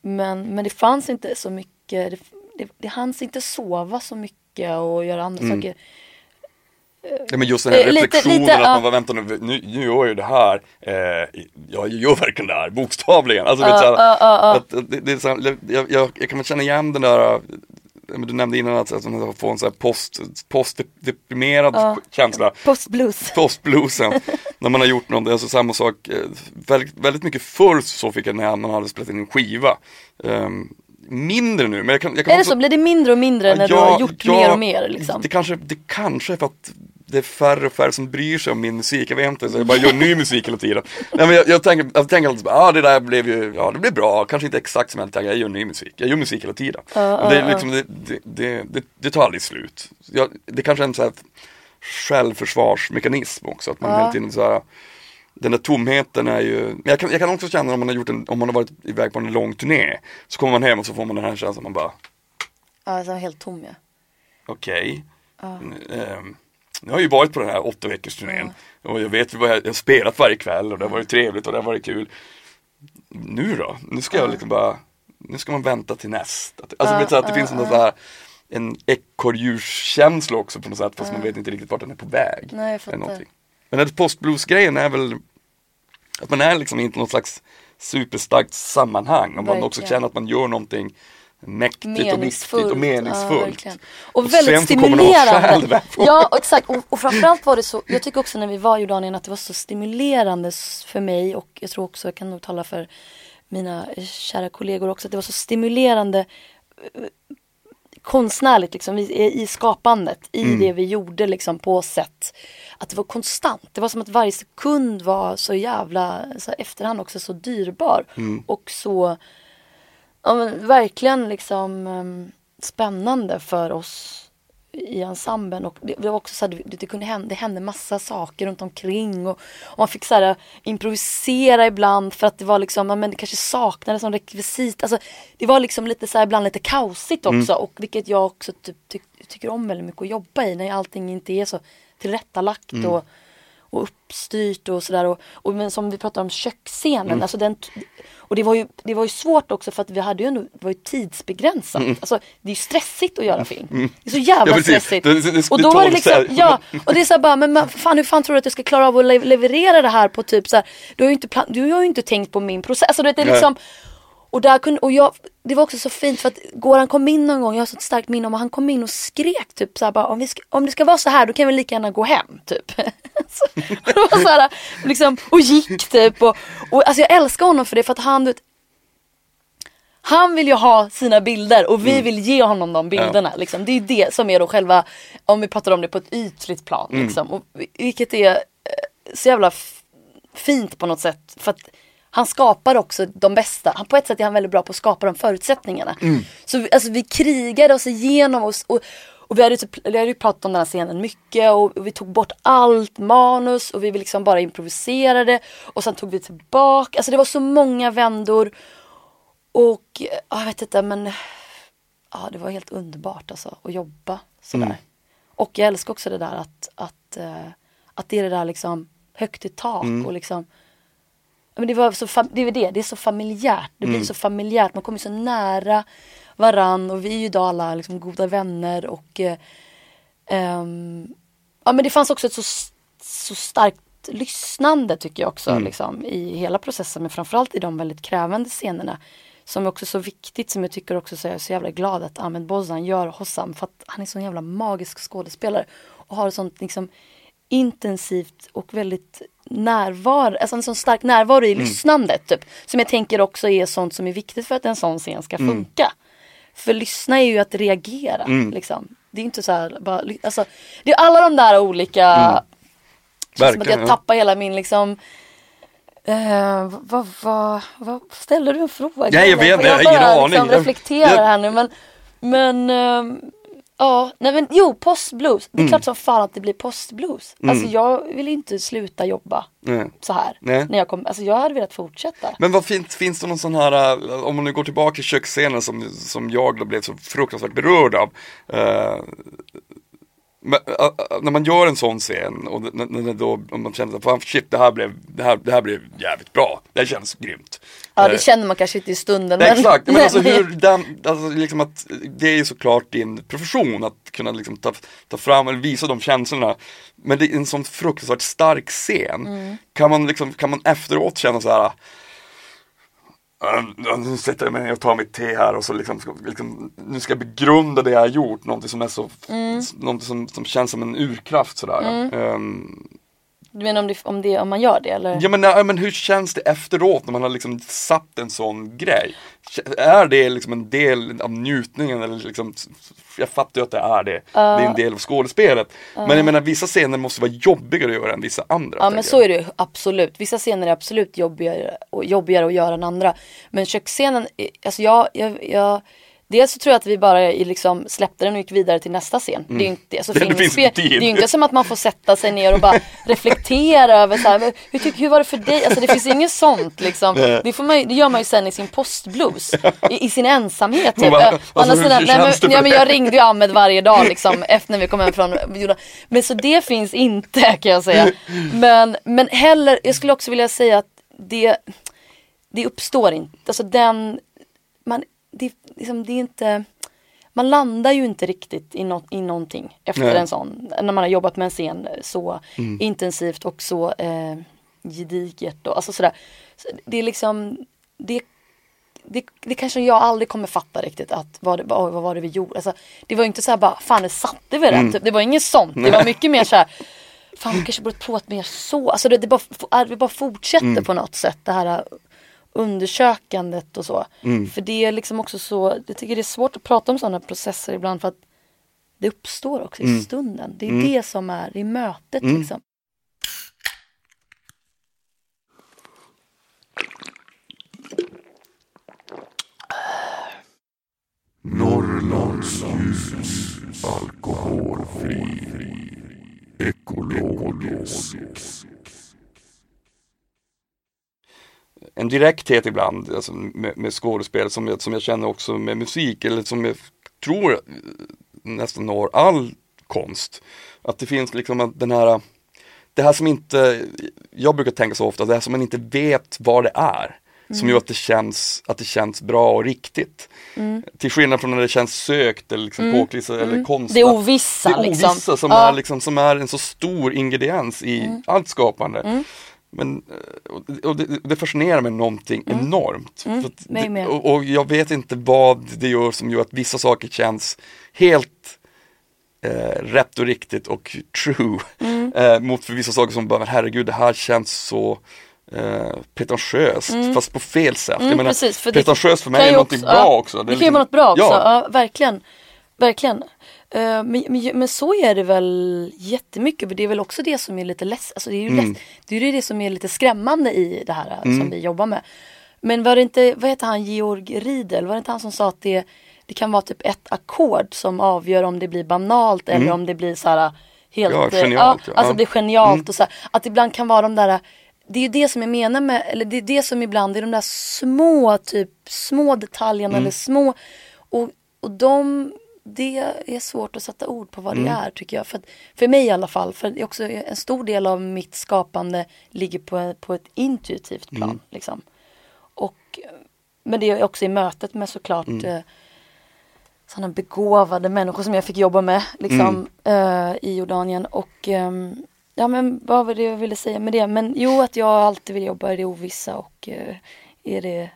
Men, men det fanns inte så mycket, det, det, det hanns inte sova så mycket och göra andra Mm. saker. Ja, men just den här Eh, lite- reflektionen lite, att ja. man bara, vänta nu, nu, nu gör jag ju det här, eh, jag gör verkligen det här, bokstavligen. Alltså, vet, ja, ja. Att, att det, det är jag, jag, jag kan väl känna igen den där, eh, du nämnde innan att, att man får en så här post, postdeprimerad känsla. Postblues. Postbluesen, (laughs) när man har gjort någonting, alltså samma sak, eh, väldigt, väldigt mycket förr så fick jag när man hade spelat in en skiva. Ehm, mindre nu, men jag kan, jag kan Är det också- så? Blir det mindre och mindre när du Ja, har gjort ja, mer och mer liksom? Det kanske, det kanske är för att det är färre och färre som bryr sig om min musik, jag vet inte, så jag bara gör ny musik hela tiden. (laughs) Nej, men jag, jag tänker, jag tänker alltid, ja ah, det där blev ju, ja det blev bra, kanske inte exakt som jag tänkte, jag gör ny musik, jag gör musik hela tiden. Men det, är liksom, det, det, det, det, det tar aldrig slut. Jag, det kanske är en sån här självförsvarsmekanism också, att man Ja. hela tiden så här, den där tomheten är ju, men jag kan, jag kan också känna om man har gjort en, om man har varit iväg på en lång turné, så kommer man hem och så får man den här känslan, man bara Ja, alltså helt tom ja. okej. Ehm, jag har ju varit på den här åtta veckors turnén och jag vet ju vad jag, har spelat varje kväll och det har varit trevligt och det har varit kul. Nu då? Nu ska jag liksom bara, nu ska man vänta till nästa. Alltså vet du, att det finns en sån där en ekorrdjurskänsla också på något sätt fast man vet inte riktigt vart den är på väg. Nej, jag fattar. Eller någonting. Men den postblues-grejen är väl att man är liksom inte något slags superstarkt sammanhang. Och man också känner att man gör någonting mäktigt och viktigt och meningsfullt. Ja, och, Och väldigt stimulerande. Ja exakt. Och, och framförallt var det så, jag tycker också när vi var i Jordanien att det var så stimulerande för mig och jag tror också, jag kan nog tala för mina eh, kära kollegor också, att det var så stimulerande eh, konstnärligt liksom, i, i skapandet, i det vi gjorde liksom på sätt. Att det var konstant. Det var som att varje sekund var så jävla, så här, efterhand också så dyrbar. Och så, ja men verkligen liksom um, spännande för oss i ensemblen och det, det var också så här, det, det kunde hända, det hände massa saker runt omkring och, och man fick så här, improvisera ibland för att det var liksom, men det kanske saknades som rekvisit. Alltså, det var liksom lite så här, ibland lite kaosigt också och vilket jag också typ, ty, tycker om väldigt mycket att jobba i när allting inte är så tillrättalagt och, och uppstyrt och sådär. Och, och men som vi pratade om köksscenen, alltså den, och det var, ju, det var ju svårt också för att vi hade ju ändå, det var ju tidsbegränsat. Alltså det är ju stressigt att göra film. Det är så jävla Mm. Ja, stressigt. Det- det- det- och då var det liksom, ja, och det är så här bara, men man, fan hur fan tror du att jag ska klara av att le- leverera det här på typ så här, du har ju inte, plan- du har ju inte tänkt på min process. Alltså du det är Nej. Och där kunde, och jag, det var också så fint för att Goran kom in någon gång, jag har så ett starkt minne om att han kom in och skrek typ så här, bara, om, vi ska, om det ska vara så här då kan vi lika gärna gå hem typ. (laughs) så, och det var så här, liksom, och gick typ och, och alltså jag älskar honom för det för att han, du vet, han vill ju ha sina bilder och vi vill ge honom de bilderna. Liksom. Det är det som är då själva, om vi pratar om det på ett ytligt plan. Liksom. Och, vilket är eh, så jävla fint på något sätt. För att han skapar också de bästa, han, på ett sätt är han väldigt bra på att skapa de förutsättningarna. Så vi, alltså, vi krigade oss igenom oss och, och vi hade, typ, vi hade ju pratat om den här scenen mycket och, vi tog bort allt manus och vi liksom bara improviserade och sen tog vi tillbaka, alltså det var så många vändor och ja, jag vet inte men ja, det var helt underbart alltså att jobba sådär. Och jag älskar också det där att, att, eh, att det är det där liksom högt i tak och liksom men det, var så, det är det, det är så familjärt. Det blir så familjärt, man kommer så nära varann och vi är ju idag alla liksom goda vänner och eh, ehm, Ja men det fanns också ett så, så starkt lyssnande tycker jag också liksom, i hela processen men framförallt i de väldigt krävande scenerna. Som är också så viktigt som jag tycker också så jag är så jävla glad att Ahmed Bozan gör Hossam för att han är så en jävla magisk skådespelare. Och har ett sånt liksom intensivt och väldigt närvaro, alltså en sån stark närvaro i lyssnandet typ. Som jag tänker också är sånt som är viktigt för att en sån scen ska funka. För lyssna är ju att reagera liksom. Det är inte så här bara, alltså, det är alla de där olika Känns som att jag ja. tappar hela min liksom Eh, vad, vad, vad ställer du en fråga? Nej, jag vet inte, jag har ingen bara aning. Liksom Jag- reflekterar jag- här nu men, men ehm, ja, nej men jo, postblues. Det är Mm. klart som fan att det blir postblues. Alltså jag vill inte sluta jobba Nej. så här. Nej. När jag kom, alltså jag hade velat fortsätta. Men vad fint, finns det någon sån här, äh, om man nu går tillbaka till köksscenen som, som jag då blev så fruktansvärt berörd av. eh, men, äh, äh, när man gör en sån scen och när, när då, om man känner att fan shit det här blev, det här, det här blev jävligt bra. Det här känns grymt. Ja det Eh, känner man kanske inte i stunden. Nej, exakt, men alltså (laughs) hur den, alltså liksom att det är ju såklart din profession att kunna liksom ta, ta fram eller visa de känslorna. Men det är en sån fruktansvärt stark scen. Mm. Kan man liksom, kan man efteråt känna så här "Äh, nu sätter jag mig ner och tar mitt te här och så liksom, liksom nu ska jag begrunda det jag har gjort, någonting som är så, Mm. någonting som, som känns som en urkraft sådär. Ehm, Du menar om, det, om, det, om man gör det eller? Ja men, nej, men hur känns det efteråt när man har liksom satt en sån grej? Är det liksom en del av njutningen eller liksom, jag fattar ju att det är det, det är en del av skådespelet. Men jag menar vissa scener måste vara jobbigare att göra än vissa andra. Ja men så är det absolut. Vissa scener är absolut jobbigare, jobbigare att göra än andra. Men köksscenen, alltså jag, jag, jag Dels så tror jag att vi bara liksom släppte den och gick vidare till nästa scen. Det är ju inte, alltså, Det- det finns tid. det är ju inte som att man får sätta sig ner och bara (laughs) reflektera över så här, "Men hur, tyck- hur var det för dig? Alltså det finns inget sånt liksom. Det, får man, det gör man ju sen i sin postblues. I, i sin ensamhet. Typ. Bara, alltså, sidan, nej, det men, ja, men jag ringde ju Ahmed varje dag (laughs) liksom efter när vi kom hem från. Men så det finns inte kan jag säga. Men, men heller, jag skulle också vilja säga att det, det uppstår inte. Alltså den, man, det, liksom, det är inte, man landar ju inte riktigt i, no, i någonting efter Nej. en sån, när man har jobbat med en scen så Mm. intensivt och så eh, gediget. Och, alltså sådär. Så det är liksom, det det, det kanske jag aldrig kommer fatta riktigt att vad, det, vad, vad var det vi gjorde. Alltså, det var ju inte så här bara, fan det satte vi rätt. Typ. Det var inget sånt. Det var mycket mer så här, fan vi kanske borde provat mer så. Alltså det, det bara, vi bara fortsätter på något sätt. Det här undersökandet och så. Mm. För det är liksom också så, jag tycker det är svårt att prata om sådana processer ibland för att det uppstår också i Mm. stunden. Det är det som är, det är mötet liksom. Norrlands ljus, alkoholfri, ekologisk. En direkthet ibland alltså med, med skådespel som jag, som jag känner också med musik eller som jag tror nästan når all konst. Att det finns liksom den här, det här som inte, jag brukar tänka så ofta, det här som man inte vet vad det är. Som gör att det känns, att det känns bra och riktigt. Till skillnad från när det känns sökt eller liksom påklistrat eller konstlat. Det ovissa, Det liksom. ovissa som, Ja. är liksom, som är en så stor ingrediens i allt skapande. Men, eh, och det- det, det fascinerar mig någonting enormt. För att mig det, och, och jag vet inte vad det gör som gör att vissa saker känns helt eh, rätt och riktigt och true. Mm. Eh, mot för vissa saker som bara, herregud det här känns så eh, pretentiöst fast på fel sätt. jag menar, Mm, precis, för det pretentiöst för mig är någonting också- bra också. Det, är kan ju vara något bra också, Ja, ja, verkligen. Verkligen. Eh, men, men, men så är det väl jättemycket, för det är väl också det som är lite less, alltså det är ju Mm. less, det är ju det som är lite skrämmande i det här eh, som vi jobbar med. Men var det inte, vad heter han, Georg Riedel, var det inte han som sa att det, det kan vara typ ett ackord som avgör om det blir banalt eller om det blir så här helt, Mm. Ja, eh, genialt, ja. alltså Ja. är genialt och så här, att ibland kan vara de där det är ju det som jag menar med, eller det är det som ibland är de där små, typ små detaljerna eller små och, och de, det är svårt att sätta ord på vad det är tycker jag. För, att, för mig i alla fall, för är också en stor del av mitt skapande ligger på, på ett intuitivt plan. Liksom. Och, men det är också i mötet med såklart eh, sådana begåvade människor som jag fick jobba med liksom, eh, i Jordanien. Och ehm, ja men vad var det jag ville säga med det? Men jo att jag alltid vill jobba i det ovissa och eh, i det,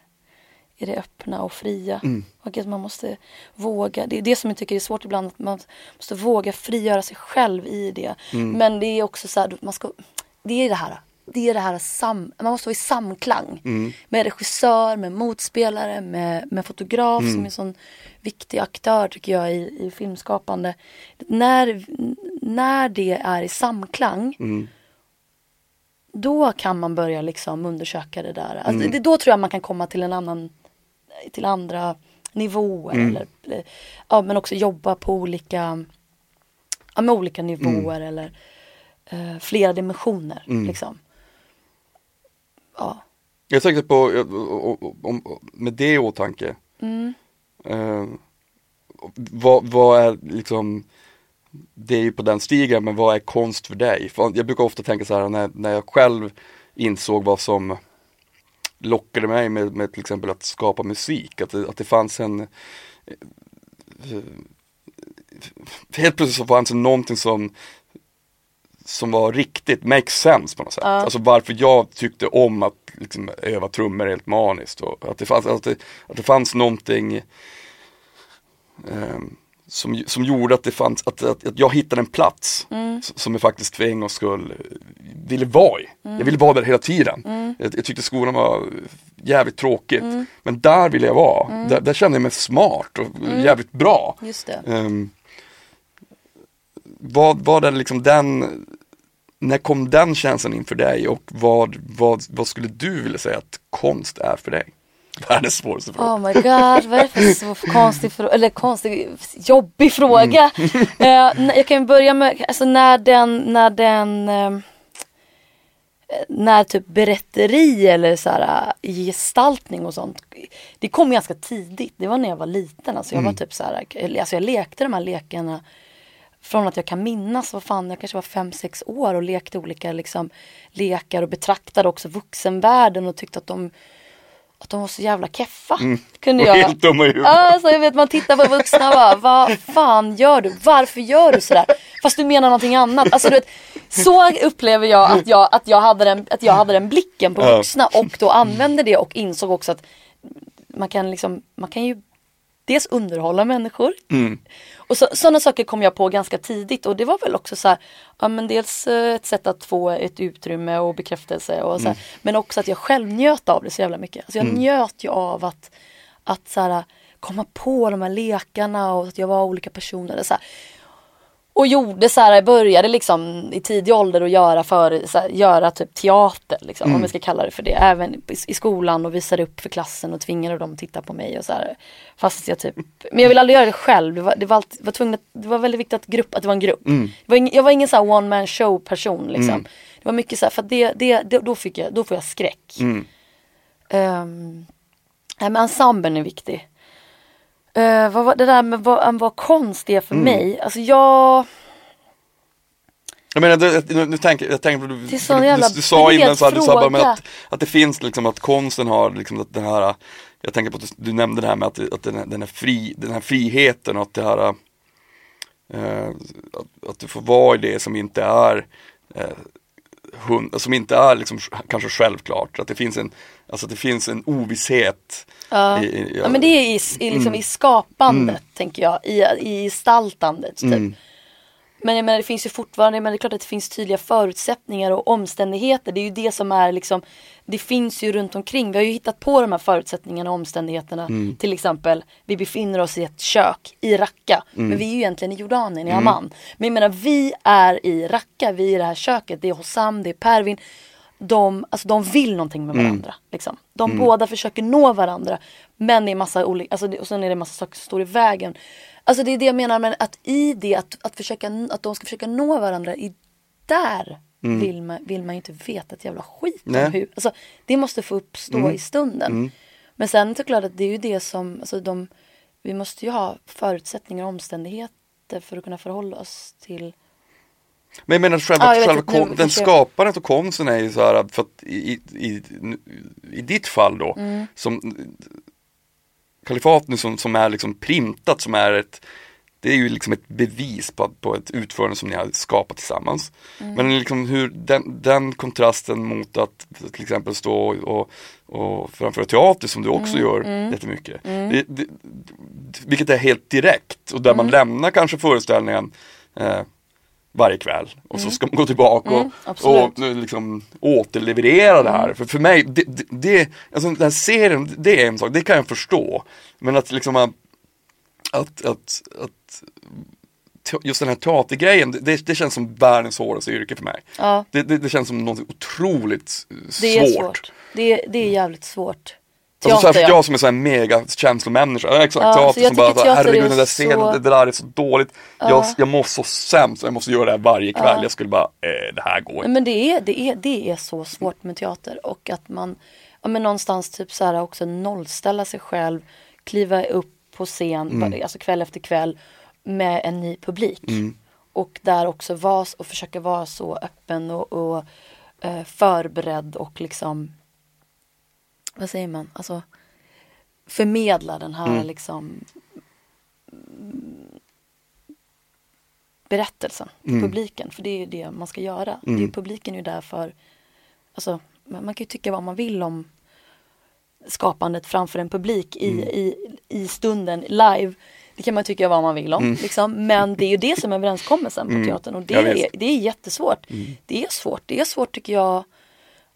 i det öppna och fria. Och att man måste våga, det är det som jag tycker är svårt ibland, att man måste våga frigöra sig själv i det. Men det är också så här, man ska, det är det här det är det här sam, man måste vara i samklang med regissör, med motspelare, med, med fotograf som är en sån viktig aktör tycker jag i, i filmskapande. När, när det är i samklang då kan man börja liksom undersöka det där. Alltså, det, då tror jag man kan komma till en annan, till andra nivåer. Eller, ja, men också jobba på olika, ja, med olika nivåer eller eh, flera dimensioner. Liksom. Ja. Jag tänkte på, eh, om- med det i åtanke. Mm. Eh, vad, vad är liksom, det är ju på den stigen, men vad är konst för dig? För jag brukar ofta tänka så här när, när jag själv insåg vad som lockade mig med, med till exempel att skapa musik, att det, att det fanns en eh, Helt plötsligt så fanns det någonting som som var riktigt, makes sense på något sätt. Alltså varför jag tyckte om att liksom, öva trummor helt maniskt. Och att, det fanns, att, det, att det fanns någonting ehm, som, som gjorde att det fanns, att, att, att jag hittade en plats s- som jag faktiskt för en gångs skull eh, ville vara i. Jag ville vara där hela tiden. Jag, jag tyckte skolan var jävligt tråkigt. Men där ville jag vara. Där, där kände jag mig smart och jävligt bra. Just det. Ehm, vad, vad är liksom den, när kom den känslan in för dig och vad, vad, vad skulle du vilja säga att konst är för dig? (laughs) Världens svåraste fråga. Oh my god, vad är det för (laughs) så konstig fråga, eller konstig, jobbig fråga. (laughs) Eh, n- jag kan börja med, alltså när den, när den, eh, när typ berätteri eller så här, eh, gestaltning och sånt, det kom ganska tidigt. Det var när jag var liten, alltså jag var typ så här, alltså jag lekte de här lekarna från att jag kan minnas, vad fan, jag kanske var fem sex år och lekte olika liksom, lekar och betraktade också vuxenvärlden och tyckte att de att de var så jävla keffa. Kunde (laughs) Och jag. helt dumma i. Alltså jag vet man tittar på vuxna och bara, vad fan gör du? Varför gör du sådär? Fast du menar någonting annat. Alltså du vet, så upplever jag att jag, att jag, hade, den, att jag hade den blicken på vuxna och då använde det och insåg också att man kan liksom, man kan ju dels underhålla människor. Mm. Och så, sådana saker kom jag på ganska tidigt och det var väl också så här, ja men dels eh, ett sätt att få ett utrymme och bekräftelse och så här, men också att jag själv njöt av det så jävla mycket. Alltså jag njöt ju av att, att så här, komma på de här lekarna och att jag var olika personer. Så här. Och gjorde så här, började liksom i tidig ålder att göra, för, här, göra typ teater, liksom, om vi ska kalla det för det. Även i, skolan och visade upp för klassen och tvingade dem att titta på mig och så här. Fast jag typ, men jag ville aldrig göra det själv. Det var, det var, alltid, var tvungen att, det var väldigt viktigt att, grupp, att det var en grupp. Det var ing, jag var ingen så här one man show person liksom. Det var mycket så här, för det, det, det, då, fick jag, då får jag skräck. Mm. Um, men ensemblen är viktig. Uh, vad, var- det där med vad, vad konst är för Mm. mig. Alltså jag... Jag menar, nu, nu tänker jag tänker på du, du, du, du sa innan så, här, du sa bara att, att det finns liksom att konsten har liksom att den här Jag tänker på att du, nämnde det här med att, att den, här- den, här fri, den här friheten och att det här eh, att, att du får vara i det som inte är eh, hund, som inte är liksom kanske självklart. Att det finns en, alltså det finns en ovisshet. Ja. i- i- Ja men det är i, i, liksom i skapandet tänker jag, i, i gestaltandet. Typ. Mm. Men jag menar, det finns ju fortfarande, men det är klart att det finns tydliga förutsättningar och omständigheter. Det är ju det som är liksom, det finns ju runt omkring. Vi har ju hittat på de här förutsättningarna och omständigheterna. Mm. Till exempel, vi befinner oss i ett kök i Raqqa. Mm. Men vi är ju egentligen i Jordanien, i Amman. Men jag menar, vi är i Raqqa, vi är i det här köket. Det är Hossam, det är Pervin. De, alltså, de vill någonting med varandra. Liksom. De båda försöker nå varandra. Men det är massa olika, alltså, och sen är det massa saker som står i vägen. Alltså det är det jag menar med att i det, att, att, försöka, att de ska försöka nå varandra, i där vill, man, vill man ju inte veta ett jävla skit Nej. om hur. Alltså, det måste få uppstå i stunden. Men sen är det klart att det är ju det som, alltså de, vi måste ju ha förutsättningar och omständigheter för att kunna förhålla oss till Men jag menar själva, Ja, jag vet själva nu kon, den skapandet och konsten är ju så här för att i, i, i, ditt fall då, Mm. som kalifat nu som, som är liksom printat som är ett det är ju liksom ett bevis på, på ett utförande som ni har skapat tillsammans. Mm. Men liksom hur den, den kontrasten mot att till exempel stå och, och framföra teater som du också Mm. gör jättemycket. Det, det, vilket är helt direkt och där Mm. man lämnar kanske föreställningen eh, varje kväll och så ska man gå tillbaka och, Mm, och liksom återleverera det här. För, för mig, det, det, det, alltså den här serien, det är en sak, det kan jag förstå. Men att liksom att, att, att, just den här teatergrejen, det, det känns som världens hårdaste yrke för mig. Ja. Det, det, det känns som något otroligt eh, Det är svårt. svårt. Det, är, det är jävligt svårt. Alltså Teater, särskilt ja. jag som är här mega känslomänniska, ja, exakt, Ja, teater så som bara, så, teater herregud den där så- scenen, det, det där är så dåligt. Jag, jag mår så sämst, jag måste göra det här varje kväll, jag skulle bara, eh, det här går inte. Men det är, det, är, det är så svårt med teater och att man ja, men någonstans typ så här också nollställa sig själv, kliva upp på scen, alltså kväll efter kväll med en ny publik. Och där också vara och försöka vara så öppen och, och eh, förberedd och liksom vad säger man, alltså förmedla den här liksom berättelsen till publiken. För det är ju det man ska göra. Det är, publiken är ju där för, alltså man kan ju tycka vad man vill om skapandet framför en publik i, i, i stunden live. Det kan man tycka vad man vill om. Liksom. Men det är ju det som är överenskommelsen på teatern och det, Ja, är, det är jättesvårt. Det är svårt. Det är svårt tycker jag.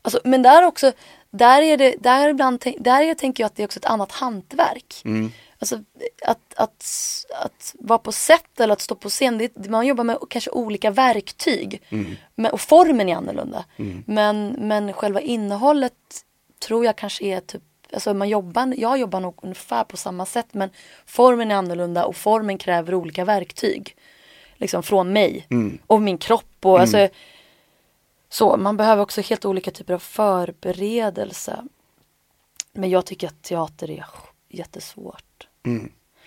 Alltså, men där också, där är det, där ibland, där är, tänker jag att det är också ett annat hantverk. Alltså att, att, att vara på set eller att stå på scen, det, man jobbar med kanske olika verktyg. Men, och formen är annorlunda. Men, men själva innehållet tror jag kanske är typ Alltså man jobbar, jag jobbar nog ungefär på samma sätt men formen är annorlunda och formen kräver olika verktyg. Liksom från mig och min kropp och alltså så, man behöver också helt olika typer av förberedelse. Men jag tycker att teater är jättesvårt.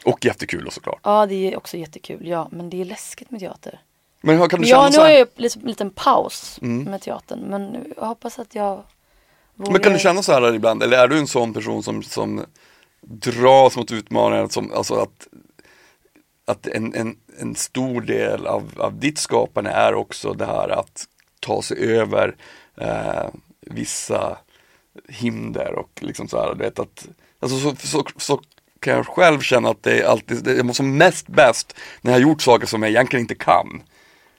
Och jättekul och såklart. Ja, det är också jättekul. Ja, men det är läskigt med teater. Men hur kan du Ja, känna nu så har jag lite, en liten paus med teatern. Men nu- jag hoppas att jag vågar... Men kan du känna så här ibland, eller är du en sån person som, som dras mot utmaningar, som, alltså att, att en, en, en stor del av, av ditt skapande är också det här att ta sig över eh, vissa hinder och liksom så här, du vet att, alltså så, så, så kan jag själv känna att det är alltid, det är som mest bäst när jag har gjort saker som jag egentligen inte kan.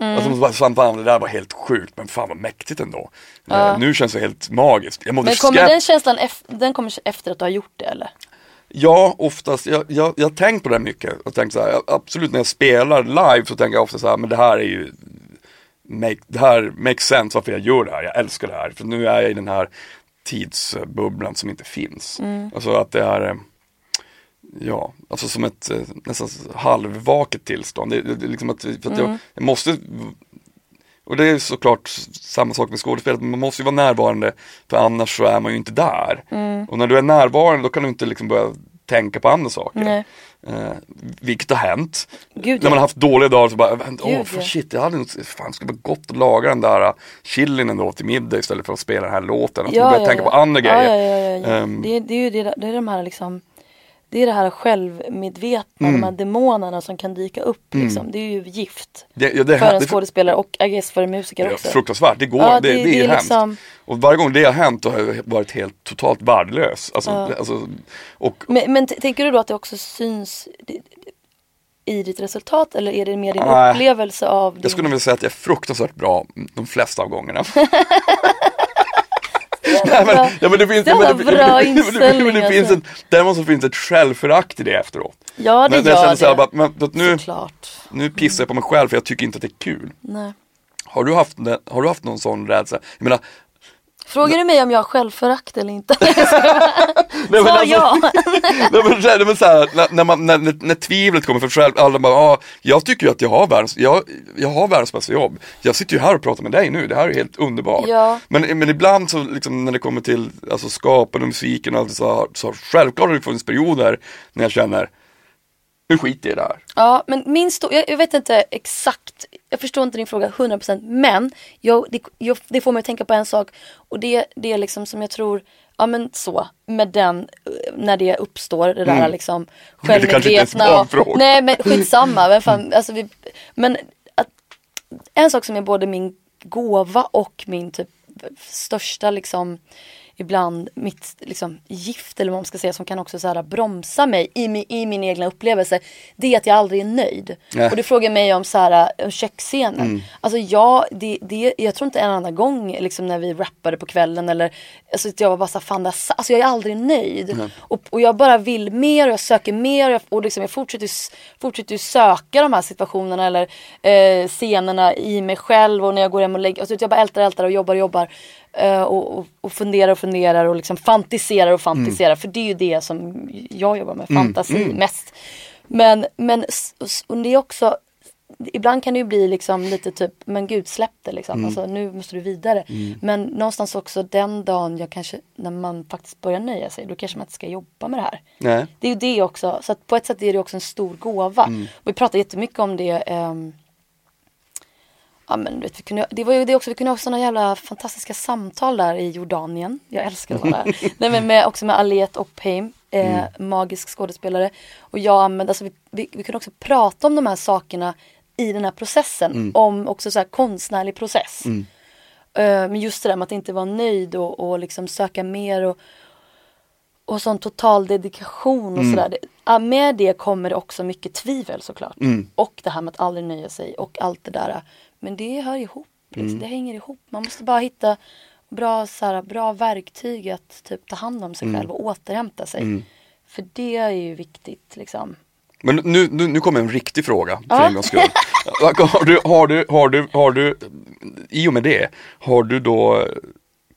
Alltså, bara, fan, fan, det där var helt sjukt men fan vad mäktigt ändå. Eh, nu känns det helt magiskt. Jag Men kommer skräp- den känslan den kommer efter att du har gjort det eller? Ja, oftast. Jag, jag, jag har tänkt på det mycket. Jag tänkt så här, absolut när jag spelar live så tänker jag ofta så här, men det här är ju make, det här makes sense varför jag gör det här. Jag älskar det här. För nu är jag i den här tidsbubblan som inte finns. Alltså att det är eh, Ja, alltså som ett eh, nästan halvvaket tillstånd. Det, det, det liksom att, för att jag, jag måste och det är såklart samma sak med skådespelet, man måste ju vara närvarande för annars så är man ju inte där. Och när du är närvarande då kan du inte liksom börja tänka på andra saker. Nej. Eh, vilket har hänt. Gud, När man ja. har haft dåliga dagar så bara, åh Gud, för ja. shit, jag hade nog, fan skulle bara gått och laga den där uh, chilin ändå till middag istället för att spela den här låten. Och ja, börja tänka på andra ja, grejer. Ja, ja, ja, ja. Ehm. det, är- det är ju det, det är de här liksom det är det här självmedvetna, Mm. de här demonerna som kan dyka upp liksom. Det är ju gift. Det, ja, det, För en det, skådespelare och I guess för en musiker är också. fruktansvärt, det går, Ja, det, det- det, är det är hemskt. liksom- Och varje gång det har hänt har jag varit helt totalt värdelös. Alltså, alltså, och, Men, men tänker du då att det också syns i- ditt resultat eller är det mer din Nej. upplevelse av din... Jag skulle vilja säga att jag är fruktansvärt bra de flesta av gångerna. (laughs) (laughs) Nej, men, ja, men det finns, men det- bra men (laughs) det- men det- inställning, men det finns alltså. ett, Däremot så finns det ett självförakt i det efteråt. Ja det jag gör känner så här, det. bara, men, nu, Såklart. nu pissar jag på mig själv för jag tycker inte att det är kul. Nej. Har du haft, har du haft någon sån rädsla? Jag menar, Frågar du mig om jag har självförakt eller inte? (laughs) nej, Svar alltså- ja. (laughs) Nej, men, så här- nej, men så här, när, när, man, när, när, tvivlet kommer för själv, alla bara, ah, jag tycker ju att jag har världens, jag, jag har världens bästa jobb. Jag sitter ju här och pratar med dig nu, det här är helt underbart. Ja. Men, men ibland så liksom, när det kommer till alltså, skapande musiken och allt så, så självklart har det funnits perioder när jag känner, nu skiter jag i det här. Ja, men min stor, jag, jag vet inte exakt, jag förstår inte din fråga 100% men jag, det, jag, det får mig att tänka på en sak och det, det är liksom som jag tror, ja men så, med den, eh, när det uppstår, det där liksom är en självmedvetna och. Nej men (laughs) skitsamma, men, fan, alltså vi, men att, en sak som är både min gåva och min typ största liksom ibland mitt liksom, gift eller vad man ska säga som kan också så här, bromsa mig i, mi, i min egna upplevelse. Det är att jag aldrig är nöjd. Nej. Och du frågar mig om så här, om köksscenen. Alltså jag, det, det, jag tror inte en annan gång liksom, när vi rappade på kvällen eller alltså, att jag var bara så här, fan det här, alltså jag är aldrig nöjd. Och, och jag bara vill mer och jag söker mer och, jag, och liksom, jag fortsätter, fortsätter söka de här situationerna eller eh, scenerna i mig själv och när jag går hem och lägger, alltså, jag bara ältar ältar och jobbar och jobbar. Eh, och, och, och funderar och funderar och liksom fantiserar och fantiserar. För det är ju det som jag jobbar med, fantasi mest. Men, men och det är också Ibland kan det ju bli liksom lite typ, men gud släpp det liksom. Alltså nu måste du vidare. Men någonstans också den dagen jag kanske, när man faktiskt börjar nöja sig, då kanske man inte ska jobba med det här. Nej. Det är ju det också, så att på ett sätt är det också en stor gåva. Vi pratar jättemycket om det. ehm, ja, men, vet, vi kunde, det var ju det också, vi kunde ha sådana jävla fantastiska samtal där i Jordanien. Jag älskar att vara där. (laughs) Nej, men med, också med Aliet Oppheim, eh, magisk skådespelare. Och jag använde, alltså vi, vi, vi kunde också prata om de här sakerna i den här processen. Om också så här konstnärlig process. Eh, men just det där med att inte vara nöjd och, och liksom söka mer och, och sån total dedikation och sådär. Det- ja, Med det kommer det också mycket tvivel såklart. Och det här med att aldrig nöja sig och allt det där. Men det hör ihop. Liksom. Det hänger ihop. Man måste bara hitta bra, så här, bra verktyg att typ, ta hand om sig själv och återhämta sig. För det är ju viktigt liksom. Men nu, nu, nu kommer en riktig fråga för en gångs skull. (laughs) Har du, har du, har du, har du, i och med det, har du då,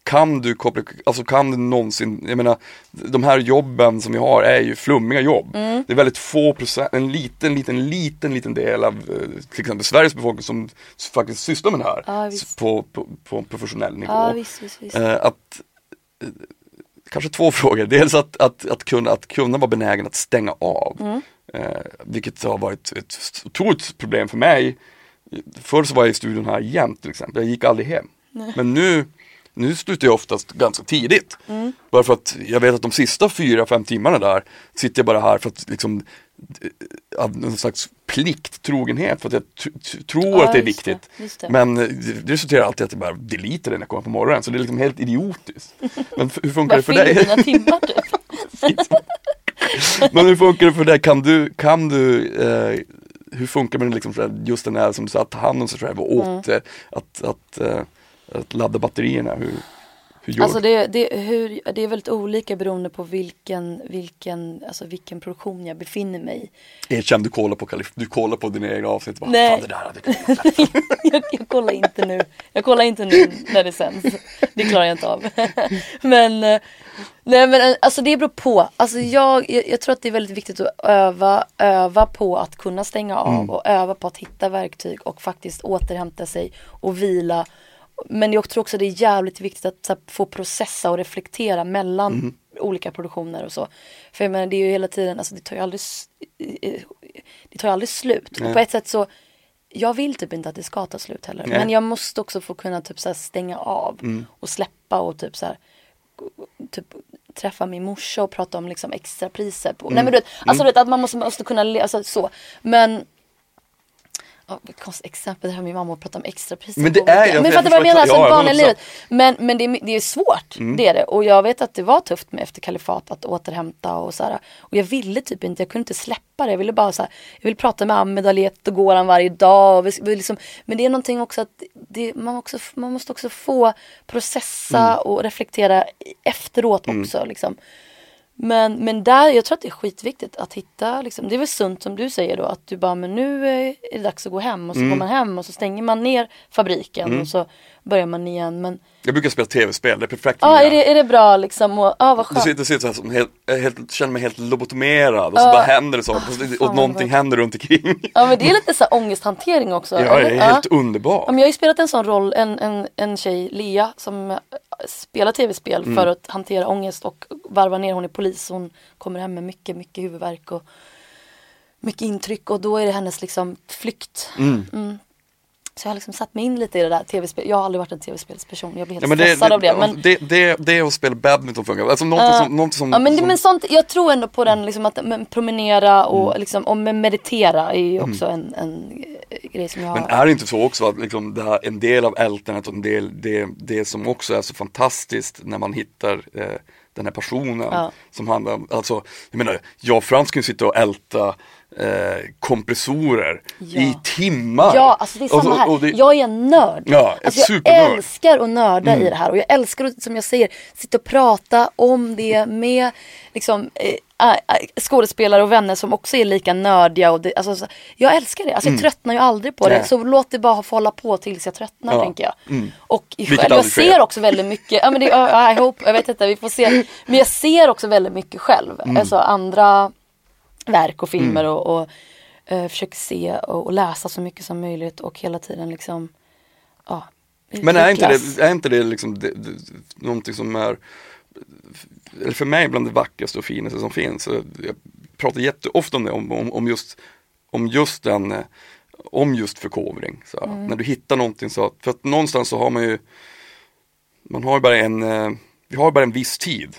kan du koppla, alltså kan du någonsin, jag menar, de här jobben som vi har är ju flummiga jobb. Mm. Det är väldigt få procent, en liten, liten, liten, liten del av eh, till exempel Sveriges befolkning som faktiskt sysslar med det här visst. på, på, på professionell nivå. Ja visst, visst, visst. Eh, att, eh, kanske två (laughs) frågor. Dels att, att, att, kunna, att kunna vara benägen att stänga av. Mm. Eh, vilket har varit ett otroligt problem för mig. Förr så var jag i studion här jämt till exempel. Jag gick aldrig hem. Men nu, nu slutar jag oftast ganska tidigt. Mm. Bara för att jag vet att de sista fyra, fem timmarna där sitter jag bara här för att liksom eh, av någon slags plikttrogenhet för att jag tror Ja, att det är det, viktigt. just det. Men eh, det det resulterar alltid i att jag bara deletar det när jag kommer på morgonen. Så det är liksom helt idiotiskt. Men hur funkar det för dig? dina timmar typ. (laughs) Men hur funkar det för dig? Kan du, kan du eh, hur funkar det liksom, just den här som du sa, att ta hand om sig själv och Mm. åter, att, att, eh, att ladda batterierna? Hur, hur gör Alltså det, det, hur, det är väldigt olika beroende på vilken, vilken, alltså vilken produktion jag befinner mig i. Erkänn, du kollar på, du kollar på dina egna avsnitt. Bara, Nej. Fan, det där hade (laughs) jag, jag kollar inte nu. Jag kollar inte nu när det sänds. Det klarar jag inte av. (laughs) men, eh, nej men eh, alltså det beror på. Alltså jag, jag, jag tror att det är väldigt viktigt att öva, öva på att kunna stänga av och öva på att hitta verktyg och faktiskt återhämta sig och vila. Men jag tror också det är jävligt viktigt att här, få processa och reflektera mellan olika produktioner och så. För jag menar det är ju hela tiden, alltså det tar ju aldrig, det tar ju aldrig slut. Och på ett sätt så jag vill typ inte att det ska ta slut heller. Nej. Men jag måste också få kunna typ så här stänga av Mm. och släppa och typ så här typ träffa min morsa och prata om liksom extra priser på. Mm. Nej men du vet, alltså du vet att man måste, måste kunna, alltså så. Men Konstigt exempel det här min mamma och prata om extra priser. Men det är- jag- Men fattar vad jag menar, alltså Ja, jag vanliga håller livet. Men, men det, är, det är svårt, Mm. det är det. Och jag vet att det var tufft med efter kalifat att återhämta och så här. Och jag ville typ inte, jag kunde inte släppa det. Jag ville bara så här, jag vill prata med Ahmed Aliet och Goran varje dag. Och vi, vi liksom, men det är någonting också att det, man, också, man måste också få processa och reflektera efteråt också. Liksom. Men, men där, jag tror att det är skitviktigt att hitta, liksom, det är väl sunt som du säger då att du bara, men nu är det dags att gå hem och så går man hem och så stänger man ner fabriken och så börjar man igen. Men Jag brukar spela tv-spel, det är perfekt ja, mig. är, det, är det bra liksom? Och, ja, vad Du skönt. sitter, du sitter så här som helt, helt, känner mig helt lobotomerad och så Ja. bara händer det saker och, så- och vad någonting bra. händer runt omkring. Ja men det är lite så här ångesthantering också. Ja, det är helt underbart. Ja, men jag har ju spelat en sån roll, en, en, en tjej, Lea, som spelar tv-spel Mm. för att hantera ångest och varva ner. Hon är polis, hon kommer hem med mycket, mycket huvudvärk och mycket intryck och då är det hennes liksom flykt. Mm. Så jag har liksom satt mig in lite i det där tv-spel. Jag har aldrig varit en tv-spelsperson, jag blir helt Ja, stressad det, av det. Men, det, det, det är att spela badminton funkar. Alltså någonting som, någonting som, ja, men, som men sånt, jag tror ändå på den liksom att men, promenera och, Mm. liksom, och meditera är ju också en, en eh, grej som jag Men är det inte så också att liksom det här, en del av ältandet och en del, det, det som också är så fantastiskt när man hittar eh, den här personen Ja. som handlar om, alltså jag menar, jag och Frans kan ju sitta och älta eh, kompressorer Ja. i timmar. Ja, alltså det är samma här. och det- Jag är en nörd. Ja, alltså jag. Mm. älskar att nörda i det här och jag älskar att, som jag säger, sitta och prata om det med liksom, eh, skådespelare och vänner som också är lika nördiga. Och det, alltså, så, jag älskar det, alltså, jag tröttnar ju aldrig på det. Mm. Nej. Så låt det bara få hålla på tills jag tröttnar Ja. tänker jag. Mm. Och Vilket själv, jag ser också väldigt mycket, ja, men det, I hope, jag vet inte, vi får se. Men jag ser också väldigt mycket själv. Mm. Alltså andra verk och filmer och, och eh, försöker se och, och läsa så mycket som möjligt och hela tiden liksom ja, Men är inte det, är inte det liksom det, det, någonting som är, eller för mig bland det vackraste och finaste som finns. Jag pratar jätteofta om det, om, om, om just, om just den, eh, om just förkovring. Så, Mm. När du hittar någonting så, för att någonstans så har man ju, man har ju bara en, eh, vi har bara en viss tid.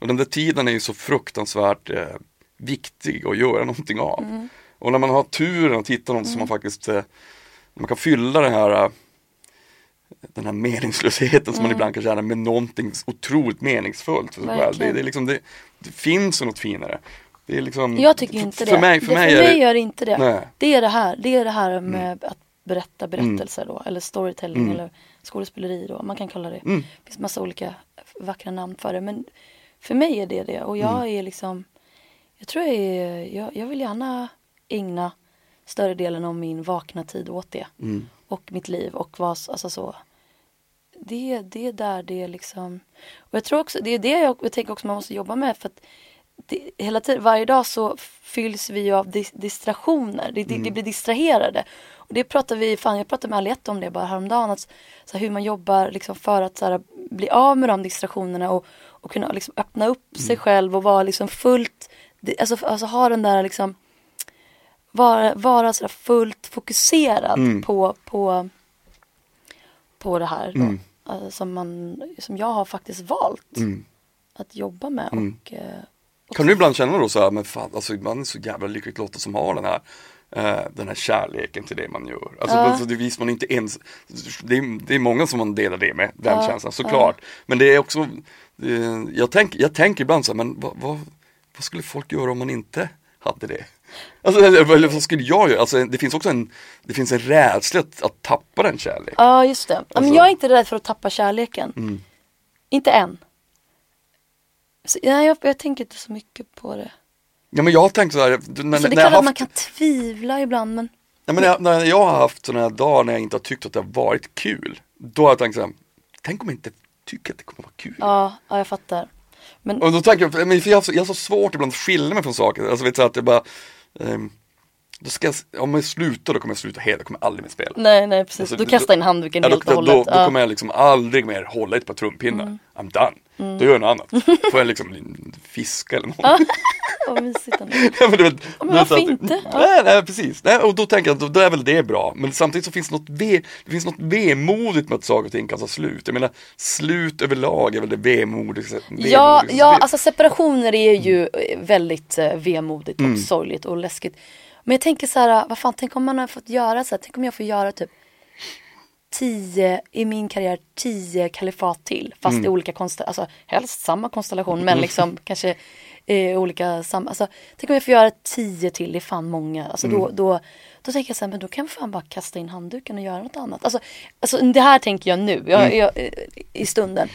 Och den där tiden är ju så fruktansvärt eh, viktig att göra någonting av. Mm. Och när man har turen att hitta något som man faktiskt, eh, man kan fylla den här eh, den här meningslösheten som Mm. man ibland kan känna med någonting otroligt meningsfullt för sig själv. Det, det, är liksom, det, det finns något finare. Det är liksom, Jag tycker inte för, det. Mig, för det, mig för mig gör det inte det. Nej. Mm. Det är det här, det är det här med att berätta berättelser då, eller storytelling eller skådespeleri då, man kan kalla det. Mm. Det finns massa olika vackra namn för det men för mig är det det och jag Mm. är liksom, jag tror jag är, jag, jag vill gärna ägna större delen av min vakna tid åt det. Mm. Och mitt liv och vad, alltså så. Det, det är där det är liksom, och jag tror också, det är det jag, jag tänker också man måste jobba med för att det, hela tiden, varje dag så fylls vi ju av dis, distraktioner. Det, det, det blir distraherade. Och det pratar vi, fan jag pratade med Aliette om det bara häromdagen. Att, så här, hur man jobbar liksom för att så här, bli av med de distraktionerna och, och kunna liksom, öppna upp sig själv och vara liksom fullt, det- alltså, alltså ha den där liksom vara, vara så där fullt fokuserad Mm. på, på, på det här då, Mm. eh, som, man, som jag har faktiskt valt Mm. att jobba med. Mm. Och, eh, Kan du ibland känna då så här, men fan, alltså man är så jävla lyckligt lottad som har den här eh, den här kärleken till det man gör. Alltså, Ja. alltså det visar man inte ens, det är, det är många som man delar det med, den Ja, känslan såklart. Men det är också, det, jag, tänk, jag tänker ibland så här, men vad, vad, vad skulle folk göra om man inte hade det? Alltså, eller, vad skulle jag göra? Alltså, det finns också en, det finns en rädsla att, att tappa den kärleken. Ja just det. Ja, Men Alltså- jag är inte rädd för att tappa kärleken. Mm. Inte än. Så, nej, jag, jag tänker inte så mycket på det. Ja men jag har tänkt så här, när, Alltså, det är klart att man haft, kan tvivla ibland men ja, men när, jag, när jag har haft sådana här dagar när jag inte har tyckt att det har varit kul, då har jag tänkt så här, tänk om jag inte tycker att det kommer vara kul. ja, ja jag fattar. Men Och då tänker jag, men jag, har så, jag har så svårt ibland att skilja mig från saker, alltså vet du att jag bara, ehm, då ska jag, om jag slutar då kommer jag sluta helt, jag kommer aldrig mer spela. nej nej precis, Alltså, du då- kastar in handduken Ja, då, helt och då, hållet. då, då ja. kommer jag liksom aldrig mer hålla ett par trumpinnar. Mm. I'm done. Då gör jag något annat. (laughs) Får jag liksom fiska eller något. (laughs) Vad mysigt ändå. (laughs) Ja, men vet, varför att- inte? Nej, nej precis. Nej, och då tänker jag att då, då är väl det bra. Men samtidigt så finns något, ve, det finns något vemodigt med att saker och ting kan ta slut. Jag menar, slut överlag är väl det vemodigaste. Ja, ja, alltså separationer är ju eh, väldigt eh, vemodigt och Mm. sorgligt och läskigt. Men jag tänker så här, vad fan, tänk om man har fått göra så här, tänk om jag får göra typ tio, i min karriär, tio kalifat till. Fast Mm. i olika konstellationer, alltså helst samma konstellation men (laughs) liksom kanske eh, olika samma, alltså tänk om jag får göra tio till, det är fan många. Alltså Mm. då, då, då tänker jag så här, men då kan jag fan bara kasta in handduken och göra något annat. Alltså, alltså det här tänker jag nu, jag, Mm. jag, i stunden.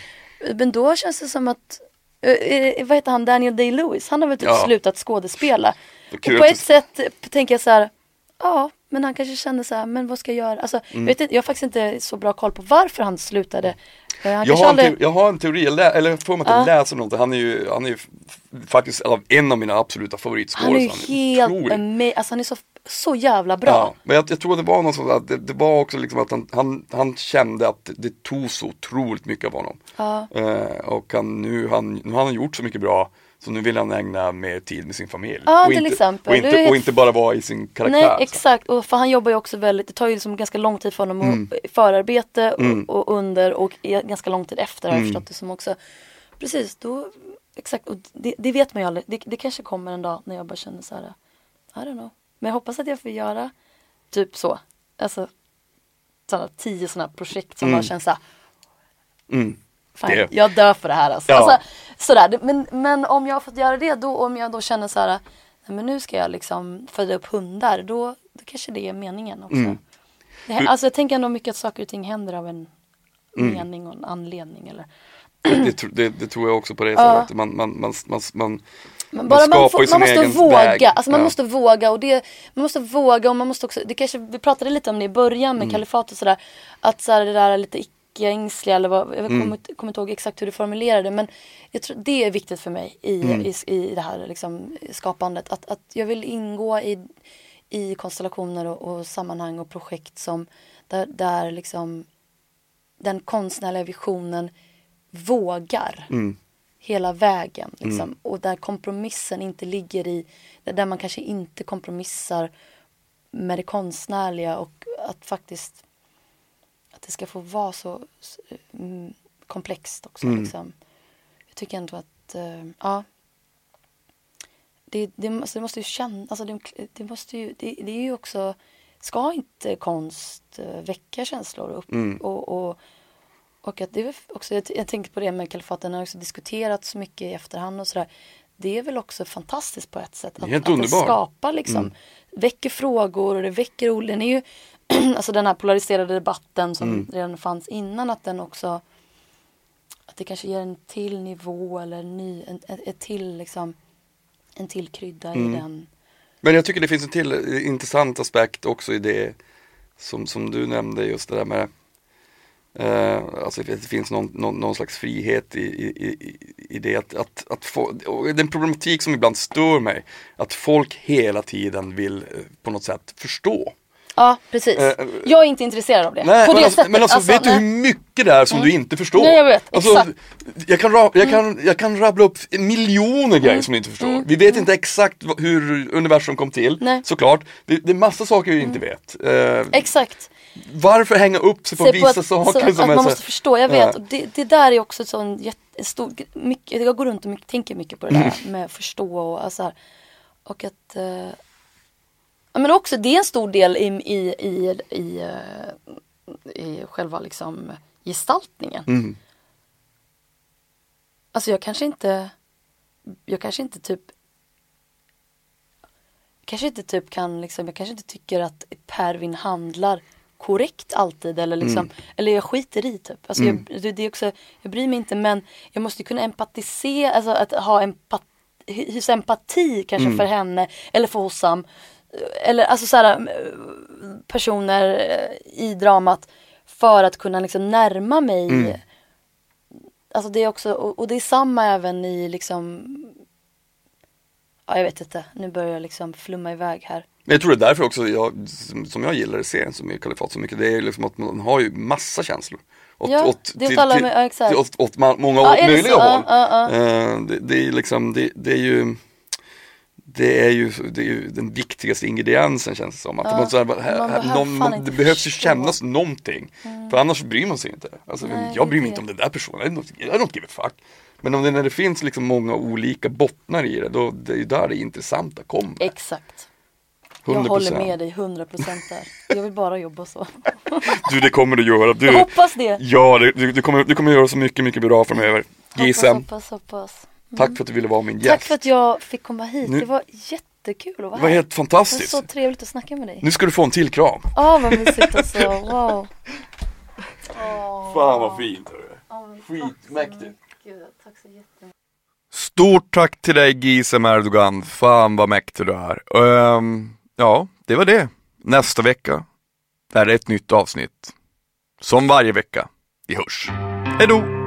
Men då känns det som att eh, eh, vad heter han, Daniel Day-Lewis, han har väl typ Ja. slutat skådespela. Och på ett sätt tänker jag så här, ja, men han kanske kände så här, men vad ska jag göra? Alltså, Mm. jag, vet inte, jag har faktiskt inte så bra koll på varför han slutade. Eh, Han Jag har, en aldrig... te- jag har en teori, jag lä- eller jag får mig att jag Ja. läser någonting. Han är ju, han är ju faktiskt en av mina absoluta Han är ju favoritskådisar. helt otrolig. ama- alltså han är så, så jävla bra. Ja, men jag, jag tror det var något sånt att det, det var också liksom att han, han, han kände att det, det tog så otroligt mycket av honom. Ja. Eh, och han, nu, han, nu har han gjort så mycket bra så nu vill han ägna mer tid med sin familj. Ja, och, till inte, exempel. och, inte, och inte bara vara i sin karaktär. Nej så. exakt, och för han jobbar ju också väldigt, det tar ju liksom ganska lång tid för honom Mm. att förarbete och, och under och ganska lång tid efter har jag Mm. förstått det som också. Precis, då, exakt, och det, det vet man ju aldrig. Det, det kanske kommer en dag när jag bara känner så här, I don't know. Men jag hoppas att jag får göra typ så. Alltså sådana tio sådana projekt som Mm. bara känns så här, Mm. Fan, Det. jag dör för det här alltså. Ja. alltså sådär. Men, men om jag har fått göra det, då, om jag då känner så här, nej men nu ska jag liksom föda upp hundar, då, då kanske det är meningen också. Mm. Det, alltså jag tänker ändå mycket att saker och ting händer av en Mm. mening och en anledning. Eller. Det, det, det, tror jag också på det Ja. sättet. Man, man, man, man, man, Men bara man, får, man måste våga, väg. alltså man Ja. måste våga och det, man måste våga och man måste också, det kanske, vi pratade lite om det i början Mm. med kalifat och sådär, att så här, det där lite icke-ängsliga eller vad, jag Mm. kommer, kommer inte ihåg exakt hur du formulerade men jag tror det är viktigt för mig i, Mm. i, i det här liksom, skapandet, att, att jag vill ingå i, i konstellationer och, och sammanhang och projekt som där, där liksom den konstnärliga visionen vågar Mm. hela vägen. Liksom. Och där kompromissen inte ligger i, där man kanske inte kompromissar med det konstnärliga och att faktiskt det ska få vara så så, mm, komplext också. Mm. Liksom. Jag tycker ändå att, eh, ja. Det, det, måste, det måste ju känna, alltså det, det måste ju, det, det är ju också, ska inte konst eh, väcka känslor upp, Mm. och, och och att det är också, jag, jag tänker på det med kalifaten, har också diskuterats så mycket i efterhand och sådär. Det är väl också fantastiskt på ett sätt. Att, helt att det underbart. skapar liksom, Mm. väcker frågor och det väcker. Den är ju, (clears throat) alltså den här polariserade debatten som Mm. redan fanns innan, att den också, att det kanske ger en till nivå eller en ny, en, ett, ett till liksom, en till krydda Mm. i den. Men jag tycker det finns en till eh, intressant aspekt också i det som, som du nämnde just det där med eh, alltså att det finns någon, någon, någon slags frihet i, i, i, det att, att, att få, den problematik som ibland stör mig att folk hela tiden vill eh, på något sätt förstå. Ja, precis. Eh, jag är inte intresserad av det. Nej, på men, det alltså, sättet. men alltså, vet du nej. Mm. hur mycket det är som du inte förstår? Nej, jag vet. Alltså, Exakt. Mm. jag, kan, jag, kan, jag kan rabbla upp miljoner grejer som du inte förstår. Vi vet inte exakt hur universum kom till, Nej. såklart. Det, det är massa saker vi inte vet. Eh, Exakt. varför hänga upp sig på Se vissa att, saker så, som att man så... måste förstå, jag vet. Och det, det där är också så en jättestor, mycket, jag går runt och mycket, tänker mycket på det där Mm. med att förstå och alltså här, Och att eh, Men också det är en stor del i, i, i, i, eh, i själva liksom gestaltningen. Mm. Alltså jag kanske inte Jag kanske inte typ kanske inte typ kan liksom, jag kanske inte tycker att Pervin handlar korrekt alltid eller liksom, Mm. eller jag skiter i typ. Alltså jag, det, är också, jag bryr mig inte men jag måste kunna empatisera, alltså att ha empat, hysa empati kanske Mm. för henne eller för Hossam. Eller alltså såhär personer eh, i dramat för att kunna liksom närma mig. Mm. Alltså det är också, och, det är samma även i liksom Ja jag vet inte, nu börjar jag liksom flumma iväg här. Men jag tror det är därför också jag, som- som jag gillar serien så mycket, Kalifat så mycket, det är liksom att man har ju massa känslor. Åt, Ja, det är åt alla- ja, exakt. till, åt, många Ja, är det möjliga så? håll. Ja, ja, Eh, det, det är liksom, det, det är ju det är, ju, det är ju den viktigaste ingrediensen känns det som. Att Ja, man, så här, här, här, någon, man, det behövs ju. Mm. kännas någonting. För annars bryr man sig inte. Alltså, Nej, jag bryr mig inte om den där personen, I don't, give a fuck. Men om det, när det finns liksom många olika bottnar i det, då det är ju där det intressanta kommer. Exakt. Jag 100%. håller med dig 100% där. Jag vill bara jobba så. (laughs) Du det kommer du göra. Jag Du, hoppas det. ja, du, du, kommer, du kommer göra så mycket, mycket bra framöver. Hoppas, Gisem, hoppas, hoppas. Tack för att du ville vara min gäst. Tack för att jag fick komma hit. Nu- Det var jättekul att vara Det var här. helt Det var fantastiskt. så trevligt att snacka med dig. Nu ska du få en till kram. Ja vad mysigt alltså. (laughs) Wow. Fan vad fint hörru. Skitmäktigt. Tack så jättemycket. Stort tack till dig Gisem Erdogan. Fan vad mäktig du är. Ehm, ja, det var det. Nästa vecka är det ett nytt avsnitt. Som varje vecka. Vi hörs. Hejdå!